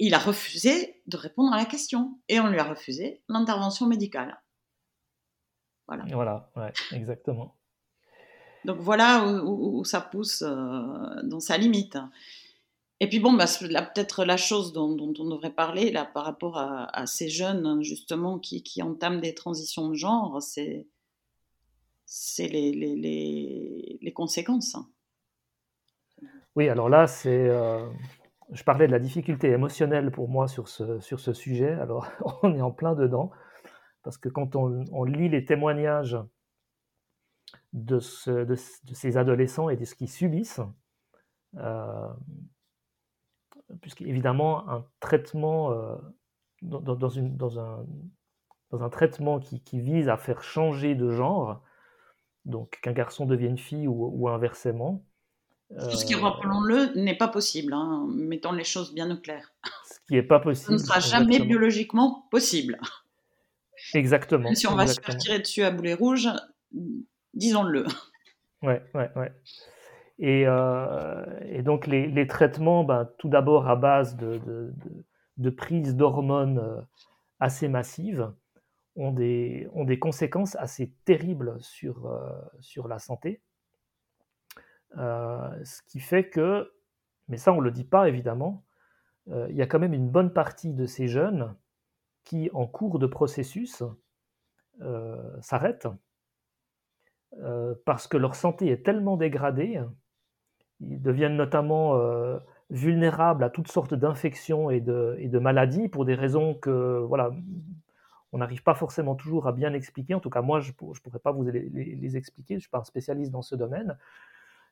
il a refusé de répondre à la question et on lui a refusé l'intervention médicale. Voilà. Voilà, ouais, exactement. Donc voilà où, ça pousse euh, dans sa limite. Et puis bon, bah, peut-être la chose dont, on devrait parler là par rapport à, ces jeunes justement qui, entament des transitions de genre, c'est les, conséquences. Oui, alors là, c'est euh, je parlais de la difficulté émotionnelle pour moi sur ce, sur ce sujet. Alors, on est en plein dedans, parce que quand on, lit les témoignages de, de, ces adolescents et de ce qu'ils subissent, euh, puisqu'évidemment, un traitement, euh, dans, une, dans, un, dans, un, traitement qui, qui, vise à faire changer de genre, donc qu'un garçon devienne fille ou, ou inversement, tout ce qui, euh, rappelons-le, n'est pas possible. Hein. Mettons les choses bien au clair. Ce qui n'est pas possible. Ce ne sera jamais biologiquement possible. Exactement. si on va se faire tirer dessus à boulet rouge, disons-le. Ouais, ouais, ouais. Et, euh, et donc les, traitements, ben, tout d'abord à base de, de, de, prise d'hormones euh, assez massives, ont des, conséquences assez terribles sur, sur la santé. Euh, ce qui fait que, mais ça on ne le dit pas évidemment, euh, il y a quand même une bonne partie de ces jeunes qui, en cours de processus, euh, s'arrêtent parce que leur santé est tellement dégradée, ils deviennent notamment vulnérables à toutes sortes d'infections et de, et de, maladies pour des raisons que voilà, on n'arrive pas forcément toujours à bien expliquer. En tout cas, moi, je ne pourrais pas vous les, les expliquer, je ne suis pas un spécialiste dans ce domaine.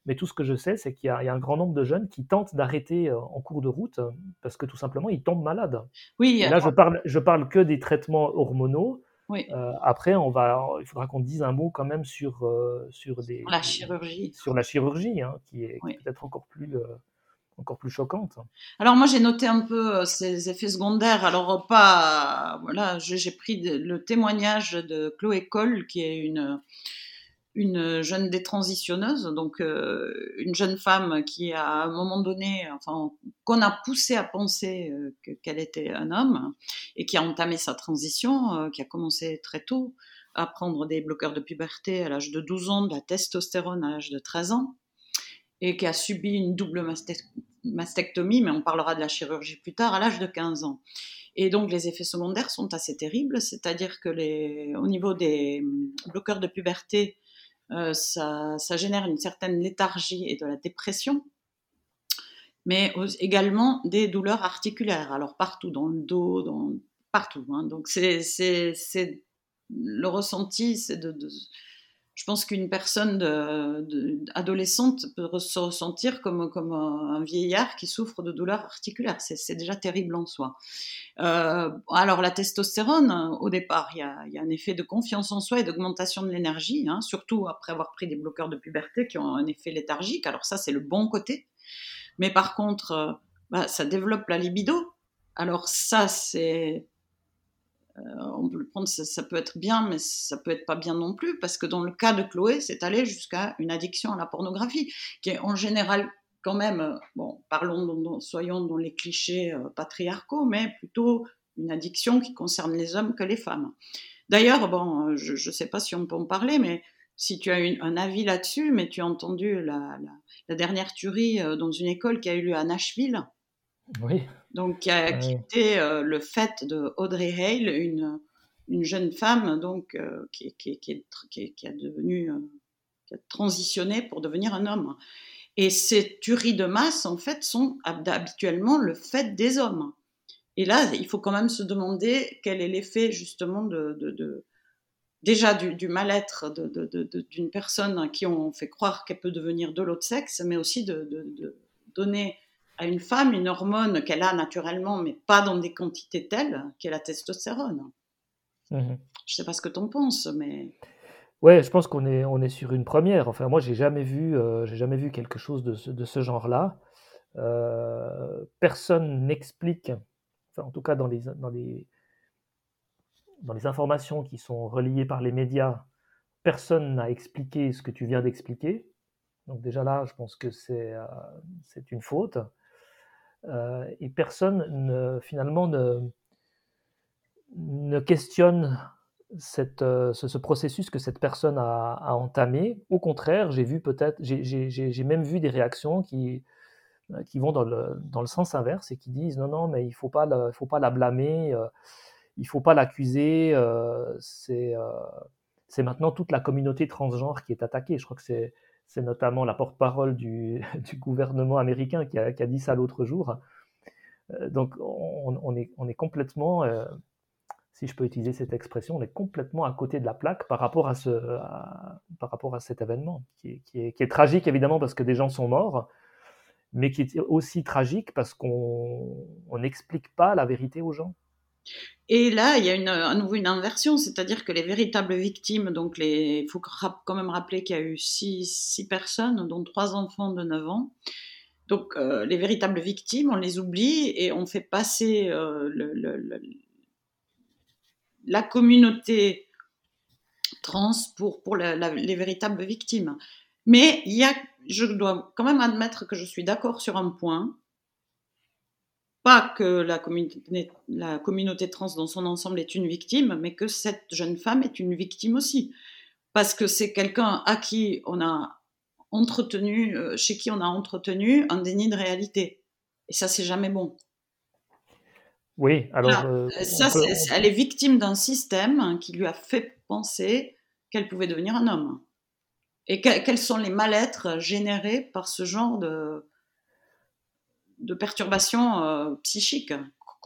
Mais tout ce que je sais, c'est qu'il y, a un grand nombre de jeunes qui tentent d'arrêter euh, en cours de route euh, parce que tout simplement, ils tombent malades. Oui. Et là, je parle, je parle que des traitements hormonaux. Oui. Euh, après, on va, il faudra qu'on dise un mot quand même sur, sur des, la chirurgie. Sur la chirurgie, hein, qui est, peut-être encore plus, encore plus choquante. Alors moi, j'ai noté un peu ces effets secondaires. Alors pas, voilà, j'ai pris le témoignage de Chloé Cole, qui est une une jeune détransitionneuse, donc euh, une jeune femme qui à un moment donné, enfin qu'on a poussé à penser euh, qu'elle était un homme et qui a entamé sa transition, euh, qui a commencé très tôt à prendre des bloqueurs de puberté à l'âge de 12 ans, de la testostérone à l'âge de 13 ans et qui a subi une double mastectomie, mais on parlera de la chirurgie plus tard, à l'âge de 15 ans. Et donc les effets secondaires sont assez terribles, c'est-à-dire que les, au niveau des bloqueurs de puberté, euh, ça, génère une certaine léthargie et de la dépression, mais également des douleurs articulaires, alors partout, dans le dos, dans, partout. Hein. Donc c'est, le ressenti, c'est de, je pense qu'une personne adolescente peut se ressentir comme, un, vieillard qui souffre de douleurs articulaires. C'est déjà terrible en soi. Euh, alors la testostérone, au départ, il y, a, un effet de confiance en soi et d'augmentation de l'énergie, hein, surtout après avoir pris des bloqueurs de puberté qui ont un effet léthargique. Alors ça, c'est le bon côté. Mais par contre, euh, bah, ça développe la libido. Alors ça, c'est on peut le prendre, ça, peut être bien, mais ça peut être pas bien non plus, parce que dans le cas de Chloé, c'est allé jusqu'à une addiction à la pornographie, qui est en général quand même, euh, bon, parlons, soyons dans les clichés euh, patriarcaux, mais plutôt une addiction qui concerne les hommes que les femmes. D'ailleurs, bon, je ne sais pas si on peut en parler, mais si tu as un avis là-dessus, mais tu as entendu la, dernière tuerie dans une école qui a eu lieu à Nashville. Oui. Donc, qui a quitté euh, le fait de Audrey Hale, une, une jeune femme donc, euh, qui, qui, qui, qui, a devenu, euh, qui a transitionné pour devenir un homme. Et ces tueries de masse, en fait, sont habituellement le fait des hommes. Et là, il faut quand même se demander quel est l'effet justement de, de, de déjà du, du mal-être d'une personne à qui on fait croire qu'elle peut devenir de l'autre sexe, mais aussi de, donner à une femme une hormone qu'elle a naturellement, mais pas dans des quantités telles, qui est la testostérone. Mhm. Je ne sais pas ce que tu en penses, mais... Ouais, je pense qu'on est, on est sur une première. Enfin, moi, j'ai jamais vu, euh, j'ai jamais vu quelque chose de ce, de ce genre-là. Euh, personne n'explique, enfin, en tout cas dans les, dans, les, dans les informations qui sont reliées par les médias, personne n'a expliqué ce que tu viens d'expliquer. Donc déjà là, je pense que c'est euh, c'est une faute. Et personne ne, finalement ne, ne questionne euh, ce, processus que cette personne a, entamé. Au contraire, j'ai vu peut-être, j'ai même vu des réactions qui, euh, qui vont dans le, dans le, sens inverse et qui disent non, non, mais il ne faut, pas faut pas la blâmer, euh, il ne faut pas l'accuser, c'est c'est maintenant toute la communauté transgenre qui est attaquée. Je crois que c'est notamment la porte-parole du, gouvernement américain qui a, dit ça l'autre jour. Donc on, est, complètement si je peux utiliser cette expression, on est complètement à côté de la plaque par rapport à, ce, par rapport à cet événement, qui, est, tragique évidemment parce que des gens sont morts, mais qui est aussi tragique parce qu'on n'explique pas la vérité aux gens. Et là, il y a à nouveau une inversion, c'est-à-dire que les véritables victimes, donc il faut quand même rappeler qu'il y a eu six, personnes, dont trois enfants de 9 ans. Donc euh, les véritables victimes, on les oublie et on fait passer euh, la communauté trans pour, pour les véritables victimes. Mais il y a, je dois quand même admettre que je suis d'accord sur un point. Pas que la communauté, la communauté trans dans son ensemble est une victime, mais que cette jeune femme est une victime aussi. Parce que c'est quelqu'un à qui on a entretenu, euh, chez qui on a entretenu un déni de réalité. Et ça, c'est jamais bon. Oui, alors. Euh, ça, elle est victime d'un système qui lui a fait penser qu'elle pouvait devenir un homme. Et quels sont les mal-êtres générés par ce genre de, de perturbations euh, psychiques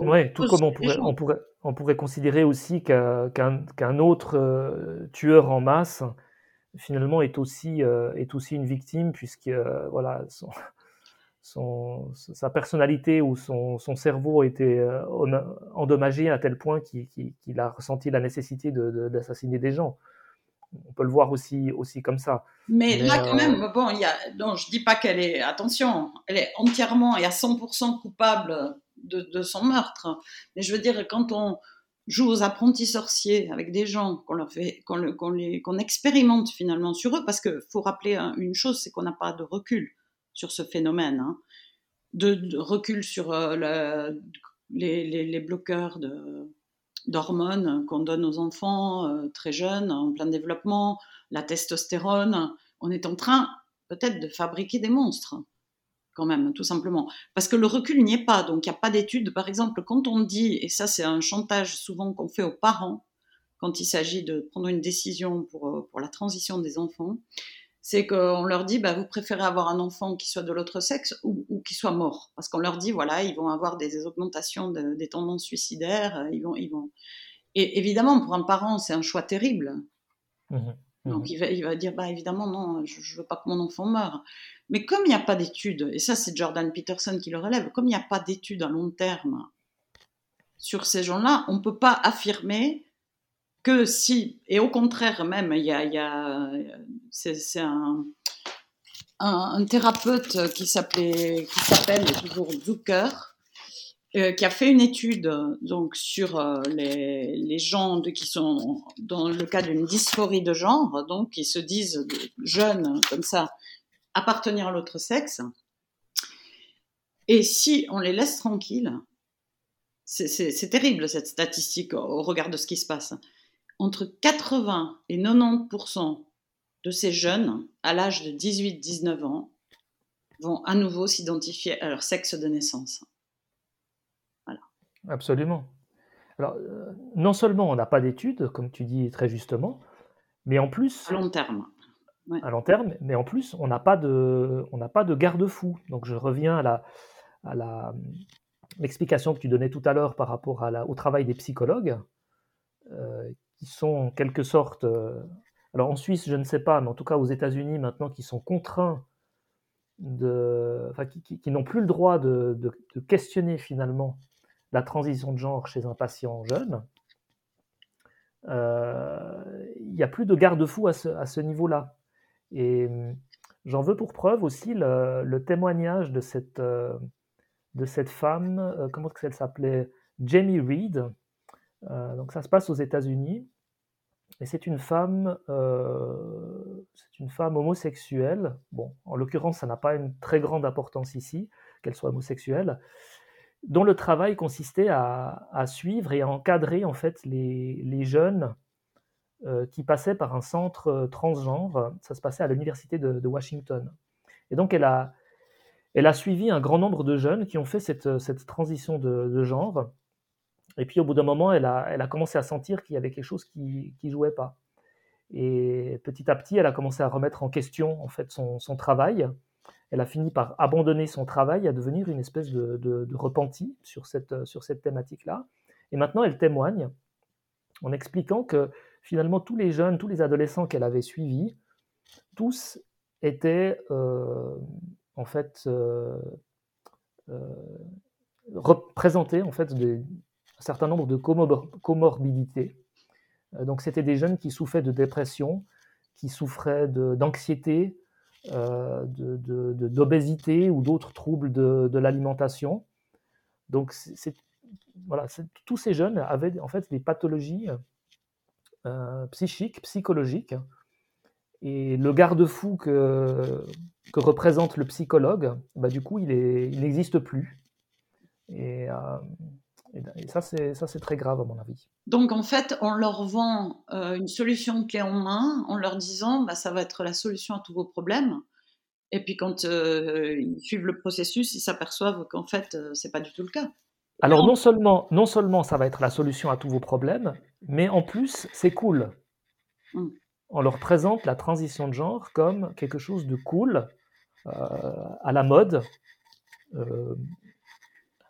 Oui, tout comme on pourrait, on pourrait, on pourrait, considérer aussi qu'un autre euh, tueur en masse, finalement, est aussi, est aussi une victime, puisque voilà, son, sa personnalité ou son, son cerveau était euh, endommagé à tel point qu'il a ressenti la nécessité d'assassiner de, des gens. On peut le voir aussi, aussi comme ça. Mais, là, quand même, euh, bon, y a, non, je dis pas qu'elle est, attention, elle est entièrement et à 100% coupable de, de, son meurtre. Mais je veux dire, quand on joue aux apprentis sorciers avec des gens qu'on leur fait, qu'on qu'on expérimente finalement sur eux, parce qu'il faut rappeler une chose, c'est qu'on n'a pas de recul sur ce phénomène, hein, de, recul sur euh, les, bloqueurs d'hormones qu'on donne aux enfants euh, très jeunes, en plein développement, la testostérone. On est en train peut-être de fabriquer des monstres, quand même, tout simplement. Parce que le recul n'y est pas, donc il n'y a pas d'études. Par exemple, quand on dit, et ça c'est un chantage souvent qu'on fait aux parents, quand il s'agit de prendre une décision pour, euh, pour la transition des enfants, c'est qu'on leur dit, bah, vous préférez avoir un enfant qui soit de l'autre sexe ou, qui soit mort. Parce qu'on leur dit, voilà, ils vont avoir des, augmentations des tendances suicidaires. Euh, ils vont, ils vont... Et évidemment, pour un parent, c'est un choix terrible. Mmh mmh Donc il va, il va, dire, bah, évidemment, non, je ne veux pas que mon enfant meure. Mais comme il n'y a pas d'études, et ça c'est Jordan Peterson qui le relève, comme il n'y a pas d'études à long terme sur ces gens-là, on ne peut pas affirmer que si, et au contraire même, il y a, c'est un, un, thérapeute qui s'appelait, qui s'appelle toujours Zucker, euh, qui a fait une étude donc sur euh, les, les, gens qui sont dans le cas d'une dysphorie de genre, donc qui se disent jeunes comme ça, appartenir à l'autre sexe. Et si on les laisse tranquilles, c'est terrible cette statistique au regard de ce qui se passe entre 80 et 90% de ces jeunes, à l'âge de 18-19 ans, vont à nouveau s'identifier à leur sexe de naissance. Voilà. Absolument. Alors, euh, non seulement on n'a pas d'études, comme tu dis très justement, mais en plus... À long terme. À long terme, mais en plus, on n'a pas de, on n'a pas de garde-fou. Donc, je reviens à la, à la, l'explication que tu donnais tout à l'heure par rapport à la, au travail des psychologues, euh, qui sont en quelque sorte, euh, alors en Suisse, je ne sais pas, mais en tout cas aux États-Unis maintenant, qui sont contraints de, qui, n'ont plus le droit de, questionner finalement la transition de genre chez un patient jeune, euh, il n'y a plus de garde-fou à ce, niveau-là. Et hum, j'en veux pour preuve aussi le, témoignage de cette, euh, de cette femme, euh, comment est-ce qu'elle s'appelait? Jamie Reed. donc ça se passe aux États-Unis. Et c'est une femme, c'est une femme homosexuelle. Bon, en l'occurrence, ça n'a pas une très grande importance ici qu'elle soit homosexuelle, dont le travail consistait à, suivre et à encadrer en fait les, jeunes euh, qui passaient par un centre euh, transgenre. Ça se passait à l'université de, Washington. Et donc elle a, elle a suivi un grand nombre de jeunes qui ont fait cette, cette transition de, genre. Et puis au bout d'un moment, elle a, commencé à sentir qu'il y avait quelque chose qui ne jouait pas. Et petit à petit, elle a commencé à remettre en question en fait son, travail elle a fini par abandonner son travail à devenir une espèce de, de, repenti sur cette, sur cette thématique-là. Et maintenant, elle témoigne en expliquant que finalement, tous les jeunes, tous les adolescents qu'elle avait suivis, tous étaient euh, en fait euh, euh, représentés en fait un certain nombre de comorbidités. donc, c'était des jeunes qui souffraient de dépression, qui souffraient d'anxiété, euh, d'obésité ou d'autres troubles de, l'alimentation. Donc, voilà, tous ces jeunes avaient en fait des pathologies euh, psychiques, psychologiques. Et le garde-fou que, que représente le psychologue, bah, du coup, il n'existe plus. Et, euh, et, ça, c'est, ça, c'est très grave à mon avis. Donc, en fait, on leur vend euh, une solution clé en main en leur disant bah, ça va être la solution à tous vos problèmes. Et puis, quand euh, ils suivent le processus, ils s'aperçoivent qu'en fait, euh, c'est pas du tout le cas. Alors, non seulement, non seulement ça va être la solution à tous vos problèmes, mais en plus, c'est cool. Mmh. On leur présente la transition de genre comme quelque chose de cool, à la mode,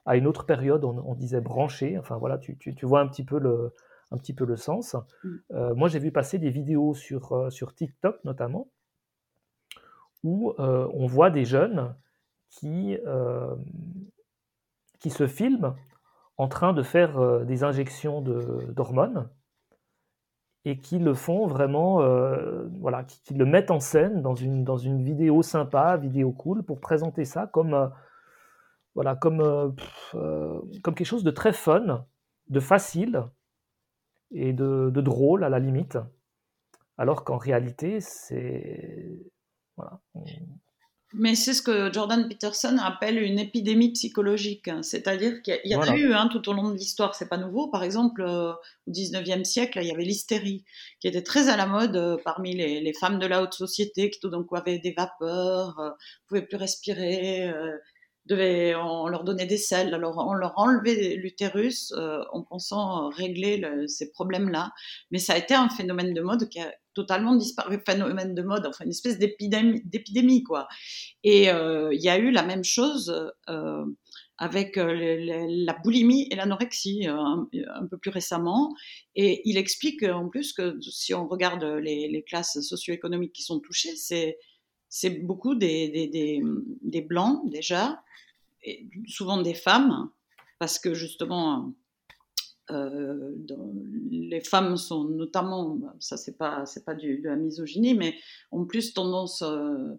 à une autre période, on, disait branché. Enfin voilà, tu, vois un petit peu le, un petit peu le sens. Mm. Euh, moi, j'ai vu passer des vidéos sur, euh, sur TikTok notamment, où euh, on voit des jeunes qui, qui se filment en train de faire des injections d'hormones et qui le font vraiment, voilà, qui, qui, le mettent en scène dans une, dans une vidéo sympa, vidéo cool, pour présenter ça comme voilà, comme, euh, euh, comme quelque chose de très fun, de facile et de, drôle à la limite. Alors qu'en réalité, c'est. Voilà. Mais c'est ce que Jordan Peterson appelle une épidémie psychologique. C'est-à-dire qu'il y, en a eu hein, tout au long de l'histoire, c'est pas nouveau. Par exemple, euh, au 19e siècle, il y avait l'hystérie, qui était très à la mode parmi les, femmes de la haute société, qui tout d'un coup avaient des vapeurs, ne pouvaient plus respirer, devait, on leur donnait des selles, alors on leur enlevait l'utérus euh, en pensant régler ces problèmes-là. Mais ça a été un phénomène de mode qui a totalement disparu, phénomène de mode, enfin une espèce d'épidémie, quoi. Et euh, il y a eu la même chose euh, avec la boulimie et l'anorexie un, peu plus récemment. Et il explique en plus que si on regarde les, les classes socio-économiques qui sont touchées, c'est c'est beaucoup des, des, des, blancs déjà, et souvent des femmes, parce que justement, euh, les femmes sont notamment, ça c'est pas c'est pas du, de la misogynie, mais ont plus tendance euh,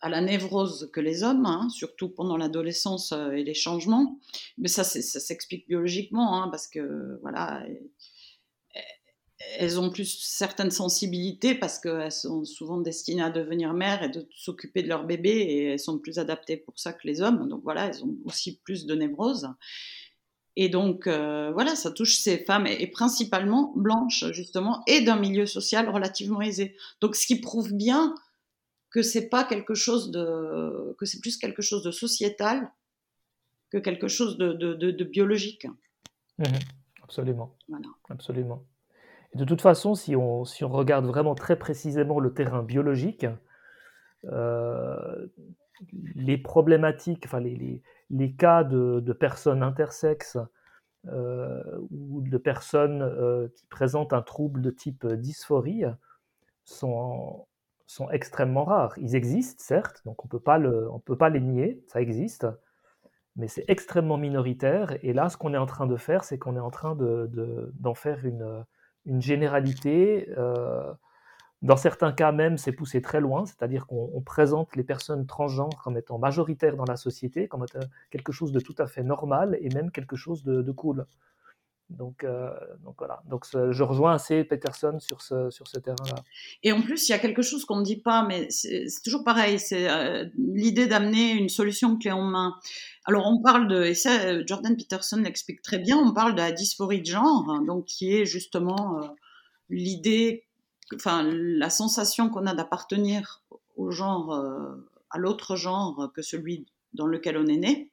à la névrose que les hommes, hein, surtout pendant l'adolescence euh, et les changements. Mais ça, ça s'explique biologiquement, hein, parce que voilà, elles ont plus certaines sensibilités parce qu'elles sont souvent destinées à devenir mères et de s'occuper de leur bébé et elles sont plus adaptées pour ça que les hommes. Donc voilà, elles ont aussi plus de névrose. Et donc euh, voilà, ça touche ces femmes et, principalement blanches justement et d'un milieu social relativement aisé. Donc ce qui prouve bien que c'est pas quelque chose de, que c'est plus quelque chose de sociétal que quelque chose de, de, biologique. Mmh absolument. Voilà. Absolument de toute façon, si on, si on, regarde vraiment très précisément le terrain biologique, euh, les problématiques, enfin les, les, cas de, de, personnes intersexes euh, ou de personnes euh, qui présentent un trouble de type dysphorie sont, sont extrêmement rares. Ils existent, certes, donc on ne peut pas les nier, ça existe, mais c'est extrêmement minoritaire. Et là, ce qu'on est en train de faire, c'est qu'on est en train d'en faire une, une généralité. Euh, dans certains cas même, c'est poussé très loin, c'est-à-dire qu'on présente les personnes transgenres comme étant majoritaires dans la société, comme quelque chose de tout à fait normal et même quelque chose de, cool. Donc, euh, donc, voilà. Donc je rejoins assez Peterson sur ce, terrain-là. Et en plus, il y a quelque chose qu'on ne dit pas, mais c'est toujours pareil, c'est euh, l'idée d'amener une solution clé en main. Alors on parle de, et ça Jordan Peterson l'explique très bien, on parle de la dysphorie de genre, hein, donc qui est justement euh, l'idée enfin, la sensation qu'on a d'appartenir au genre, euh, à l'autre genre que celui dans lequel on est né.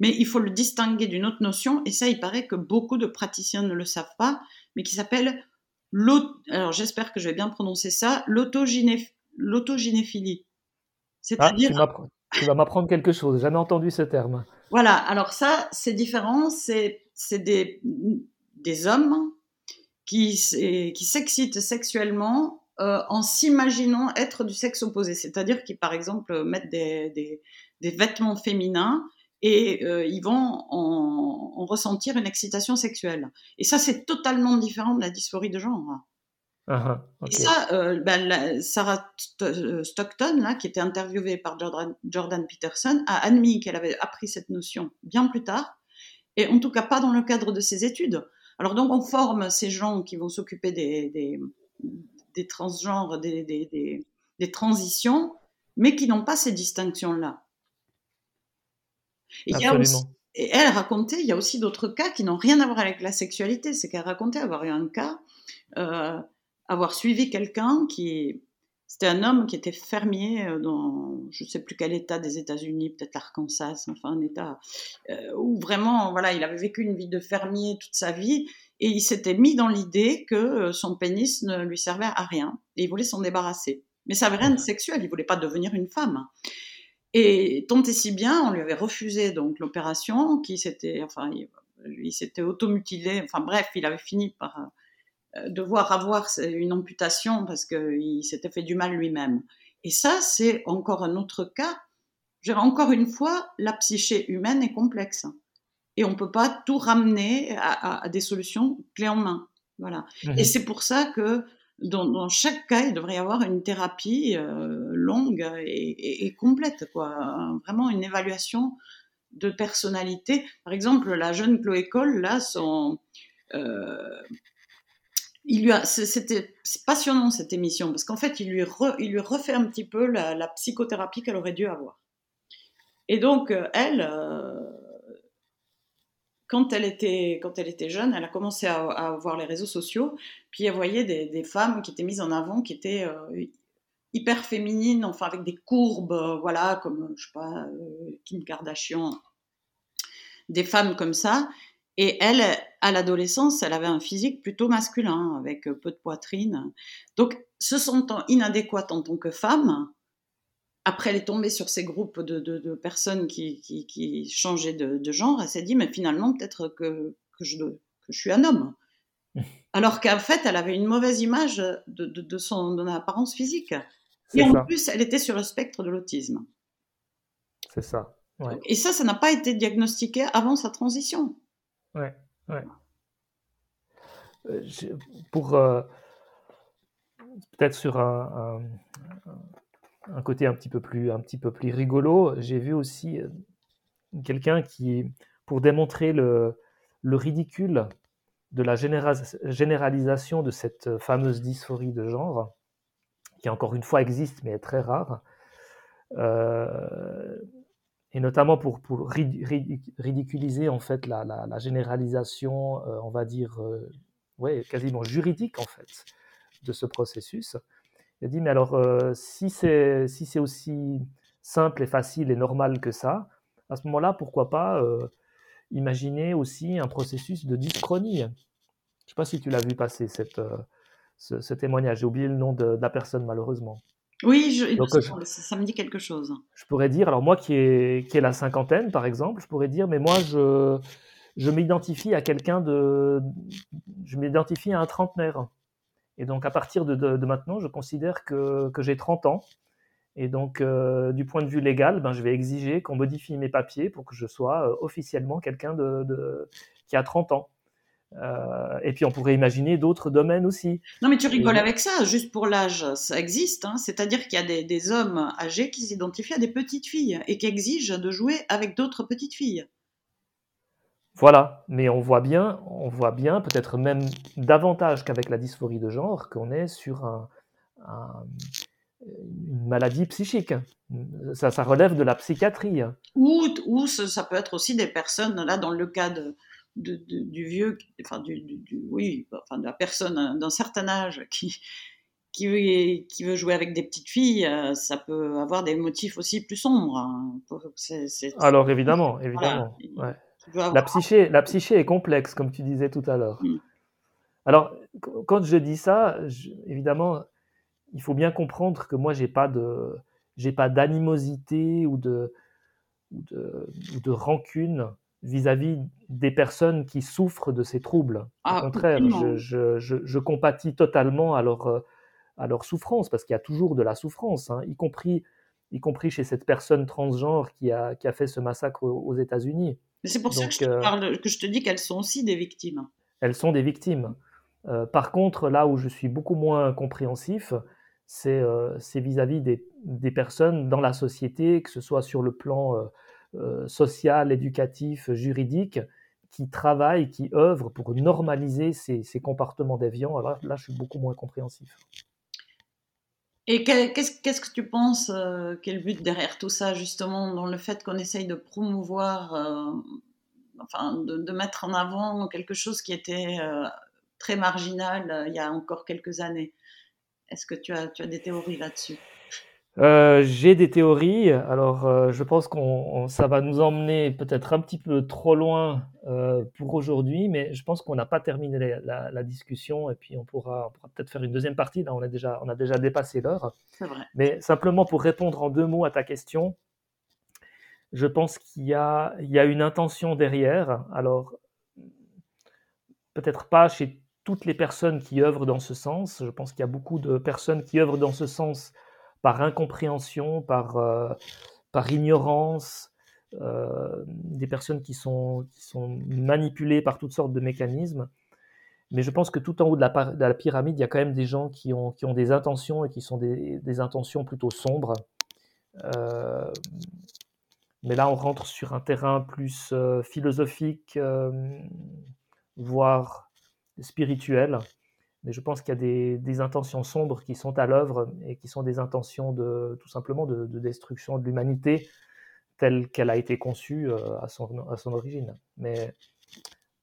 Mais il faut le distinguer d'une autre notion, et ça, il paraît que beaucoup de praticiens ne le savent pas, mais qui s'appelle alors j'espère que je vais bien prononcer ça, l'autogynéphilie. C'est-à-dire. Ah, tu, vas m'apprendre quelque chose, j'ai jamais entendu ce terme. Voilà, alors ça, c'est différent, c'est des, des hommes qui, qui s'excitent sexuellement euh, en s'imaginant être du sexe opposé, c'est-à-dire qui, par exemple, mettent des, des, des vêtements féminins et euh, ils vont en, en, ressentir une excitation sexuelle. Et ça, c'est totalement différent de la dysphorie de genre. Uh Et ça, euh, ben, Sarah euh, Stockton, là, qui était interviewée par Jordan, Jordan Peterson, a admis qu'elle avait appris cette notion bien plus tard, et en tout cas pas dans le cadre de ses études. Alors donc on forme ces gens qui vont s'occuper des, des, des, transgenres, des, transitions, mais qui n'ont pas ces distinctions-là. Et, et, elle racontait, il y a aussi d'autres cas qui n'ont rien à voir avec la sexualité. C'est qu'elle racontait avoir eu un cas, euh, avoir suivi quelqu'un qui c'était un homme qui était fermier euh, dans je ne sais plus quel état des États-Unis, peut-être l'Arkansas, enfin un état euh, où vraiment voilà, il avait vécu une vie de fermier toute sa vie et il s'était mis dans l'idée que son pénis ne lui servait à rien et il voulait s'en débarrasser. Mais ça n'avait rien de sexuel, il voulait pas devenir une femme. Et tant et si bien, on lui avait refusé donc l'opération, qui s'était, enfin, il, s'était automutilé. Enfin bref, il avait fini par euh, devoir avoir une amputation parce qu'il s'était fait du mal lui-même. Et ça, c'est encore un autre cas. Encore une fois, la psyché humaine est complexe. Et on ne peut pas tout ramener à, des solutions clés en main. Voilà. Mmh et c'est pour ça que dans, chaque cas, il devrait y avoir une thérapie euh, longue et, complète, quoi. Vraiment une évaluation de personnalité. Par exemple, la jeune Chloé Cole, là, son, euh, il lui a, c'était passionnant cette émission parce qu'en fait, il lui, refait un petit peu la, psychothérapie qu'elle aurait dû avoir. Et donc, euh, elle, quand elle était, quand elle était jeune, elle a commencé à, voir les réseaux sociaux, puis elle voyait des, femmes qui étaient mises en avant, qui étaient euh, hyper féminines, enfin avec des courbes, voilà, comme je sais pas, Kim Kardashian, des femmes comme ça. Et elle, à l'adolescence, elle avait un physique plutôt masculin, avec euh, peu de poitrine. Donc, se sentant inadéquate en tant que femme, après elle est tombée sur ces groupes de, personnes qui, changeaient de, genre, elle s'est dit, mais finalement, peut-être que, je, suis un homme. Alors qu'en fait, elle avait une mauvaise image de, son apparence physique. Et en plus, elle était sur le spectre de l'autisme. C'est ça. Et ça, ça n'a pas été diagnostiqué avant sa transition. Ouais, ouais. Euh, pour euh, peut-être sur un, un, côté un petit peu plus, un petit peu plus rigolo, j'ai vu aussi euh, quelqu'un qui, pour démontrer le, le ridicule de la généralisation de cette fameuse dysphorie de genre, qui encore une fois existe mais est très rare, euh, et notamment pour, ridiculiser en fait la, généralisation, euh, on va dire, euh, quasiment juridique en fait, de ce processus. Il a dit, mais alors, euh, si c'est si aussi simple et facile et normal que ça, à ce moment-là, pourquoi pas imaginer aussi un processus de dyschronie Je ne sais pas si tu l'as vu passer, cette, ce, témoignage. J'ai oublié le nom de la personne, malheureusement. Oui, je, ça, me dit quelque chose. Je pourrais dire, alors moi qui ai, qui la cinquantaine par exemple, je pourrais dire, mais moi je, je m'identifie à quelqu'un de. Je m'identifie à un trentenaire. Et donc, à partir de, maintenant, je considère que, j'ai 30 ans. Et donc, euh, du point de vue légal, ben, je vais exiger qu'on modifie mes papiers pour que je sois euh, officiellement quelqu'un de, qui a 30 ans. Euh, et puis, on pourrait imaginer d'autres domaines aussi. Non, mais tu rigoles avec ça, juste pour l'âge, ça existe. Hein. C'est-à-dire qu'il y a des, des, hommes âgés qui s'identifient à des petites filles et qui exigent de jouer avec d'autres petites filles. Voilà, mais on voit bien, on voit bien, peut-être même davantage qu'avec la dysphorie de genre, qu'on est sur une maladie psychique. Ça, ça relève de la psychiatrie. Ou, ou ça peut être aussi des personnes, là, dans le cas de, du vieux, enfin, du, oui, enfin, de la personne d'un certain âge qui, qui veut, qui veut jouer avec des petites filles, euh, ça peut avoir des motifs aussi plus sombres. Hein. Alors évidemment, évidemment. La psyché, la psyché est complexe, comme tu disais tout à l'heure. Mm. Alors, quand je dis ça, évidemment, il faut bien comprendre que moi, j'ai pas de, j'ai pas d'animosité ou de, ou de, de, rancune vis-à-vis des personnes qui souffrent de ces troubles. Au ah, contraire, je, je, je, compatis totalement à leur, à leur souffrance, parce qu'il y a toujours de la souffrance, hein, y, compris, y compris chez cette personne transgenre qui a, qui a fait ce massacre aux États-Unis. C'est pour ça que je, te euh, parle, que je te dis qu'elles sont aussi des victimes. Elles sont des victimes. Euh, par contre, là où je suis beaucoup moins compréhensif, c'est euh, vis-à-vis des, des, personnes dans la société, que ce soit sur le plan social, éducatif, juridique, qui travaillent, qui œuvrent pour normaliser ces, ces comportements déviants. Alors là, je suis beaucoup moins compréhensif. Et qu'est-ce que tu penses, euh, quel but derrière tout ça, justement, dans le fait qu'on essaye de promouvoir, euh, enfin, de, mettre en avant quelque chose qui était euh, très marginal il y a encore quelques années? Est-ce que tu as, tu as des théories là-dessus? Euh, j'ai des théories. Alors, euh, je pense qu'on ça va nous emmener peut-être un petit peu trop loin euh, pour aujourd'hui, mais je pense qu'on n'a pas terminé la, discussion et puis on pourra, pourra peut-être faire une deuxième partie. Là, on a déjà, on a déjà dépassé l'heure. C'est vrai. Mais simplement pour répondre en deux mots à ta question, je pense qu'il y a, il y a une intention derrière. Alors, peut-être pas chez toutes les personnes qui œuvrent dans ce sens. Je pense qu'il y a beaucoup de personnes qui œuvrent dans ce sens par incompréhension, par, euh, par ignorance, euh, des personnes qui sont, qui sont manipulées par toutes sortes de mécanismes. Mais je pense que tout en haut de la, de la pyramide, il y a quand même des gens qui ont, qui ont des intentions et qui sont des, des intentions plutôt sombres. Euh, mais là, on rentre sur un terrain plus philosophique, voire spirituel. Mais je pense qu'il y a des, intentions sombres qui sont à l'œuvre et qui sont des intentions de tout simplement de, destruction de l'humanité telle qu'elle a été conçue euh, à, son, à son origine. Mais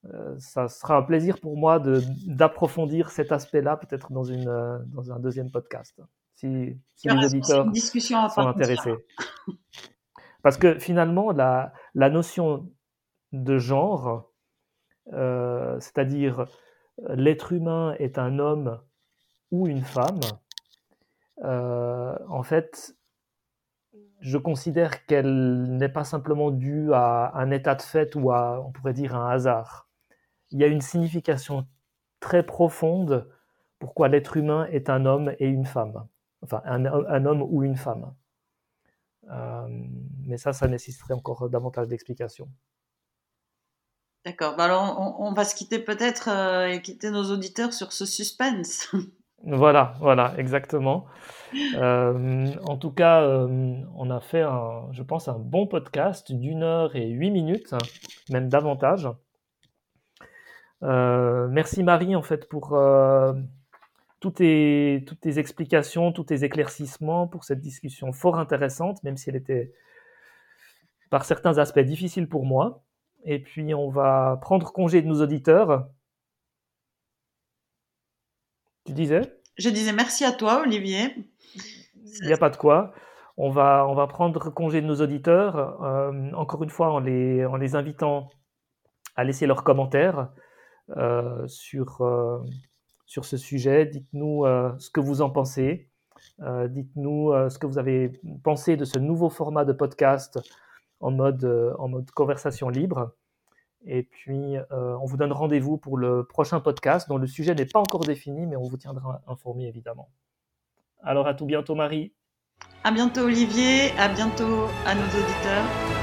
euh, ça sera un plaisir pour moi d'approfondir cet aspect-là, peut-être dans, une, euh, dans un deuxième podcast, si, si les auditeurs sont intéressés. Parce que finalement, la, la notion de genre, c'est-à-dire l'être humain est un homme ou une femme, euh, en fait, je considère qu'elle n'est pas simplement due à un état de fait ou à, on pourrait dire, un hasard. Il y a une signification très profonde pourquoi l'être humain est un homme et une femme. Enfin, un, homme ou une femme. Euh, mais ça, ça nécessiterait encore davantage d'explications. D'accord. Bah alors, on, va se quitter peut-être euh, et quitter nos auditeurs sur ce suspense. Voilà, voilà, exactement. Euh, en tout cas, euh, on a fait, un, je pense, un bon podcast d'une heure et huit minutes, même davantage. merci Marie, en fait, pour toutes tes, toutes tes explications, tous tes éclaircissements, pour cette discussion fort intéressante, même si elle était par certains aspects difficile pour moi et puis on va prendre congé de nos auditeurs. Tu disais? Je disais merci à toi, Olivier. Il n'y a pas de quoi. On va, on va prendre congé de nos auditeurs, euh, encore une fois en les, en les invitant à laisser leurs commentaires euh, sur, euh, sur ce sujet. Dites-nous ce que vous en pensez. Dites-nous ce que vous avez pensé de ce nouveau format de podcast en mode, euh, en mode conversation libre. Et puis, on vous donne rendez-vous pour le prochain podcast dont le sujet n'est pas encore défini, mais on vous tiendra informé évidemment. Alors à tout bientôt Marie. À bientôt Olivier, à bientôt à nos auditeurs.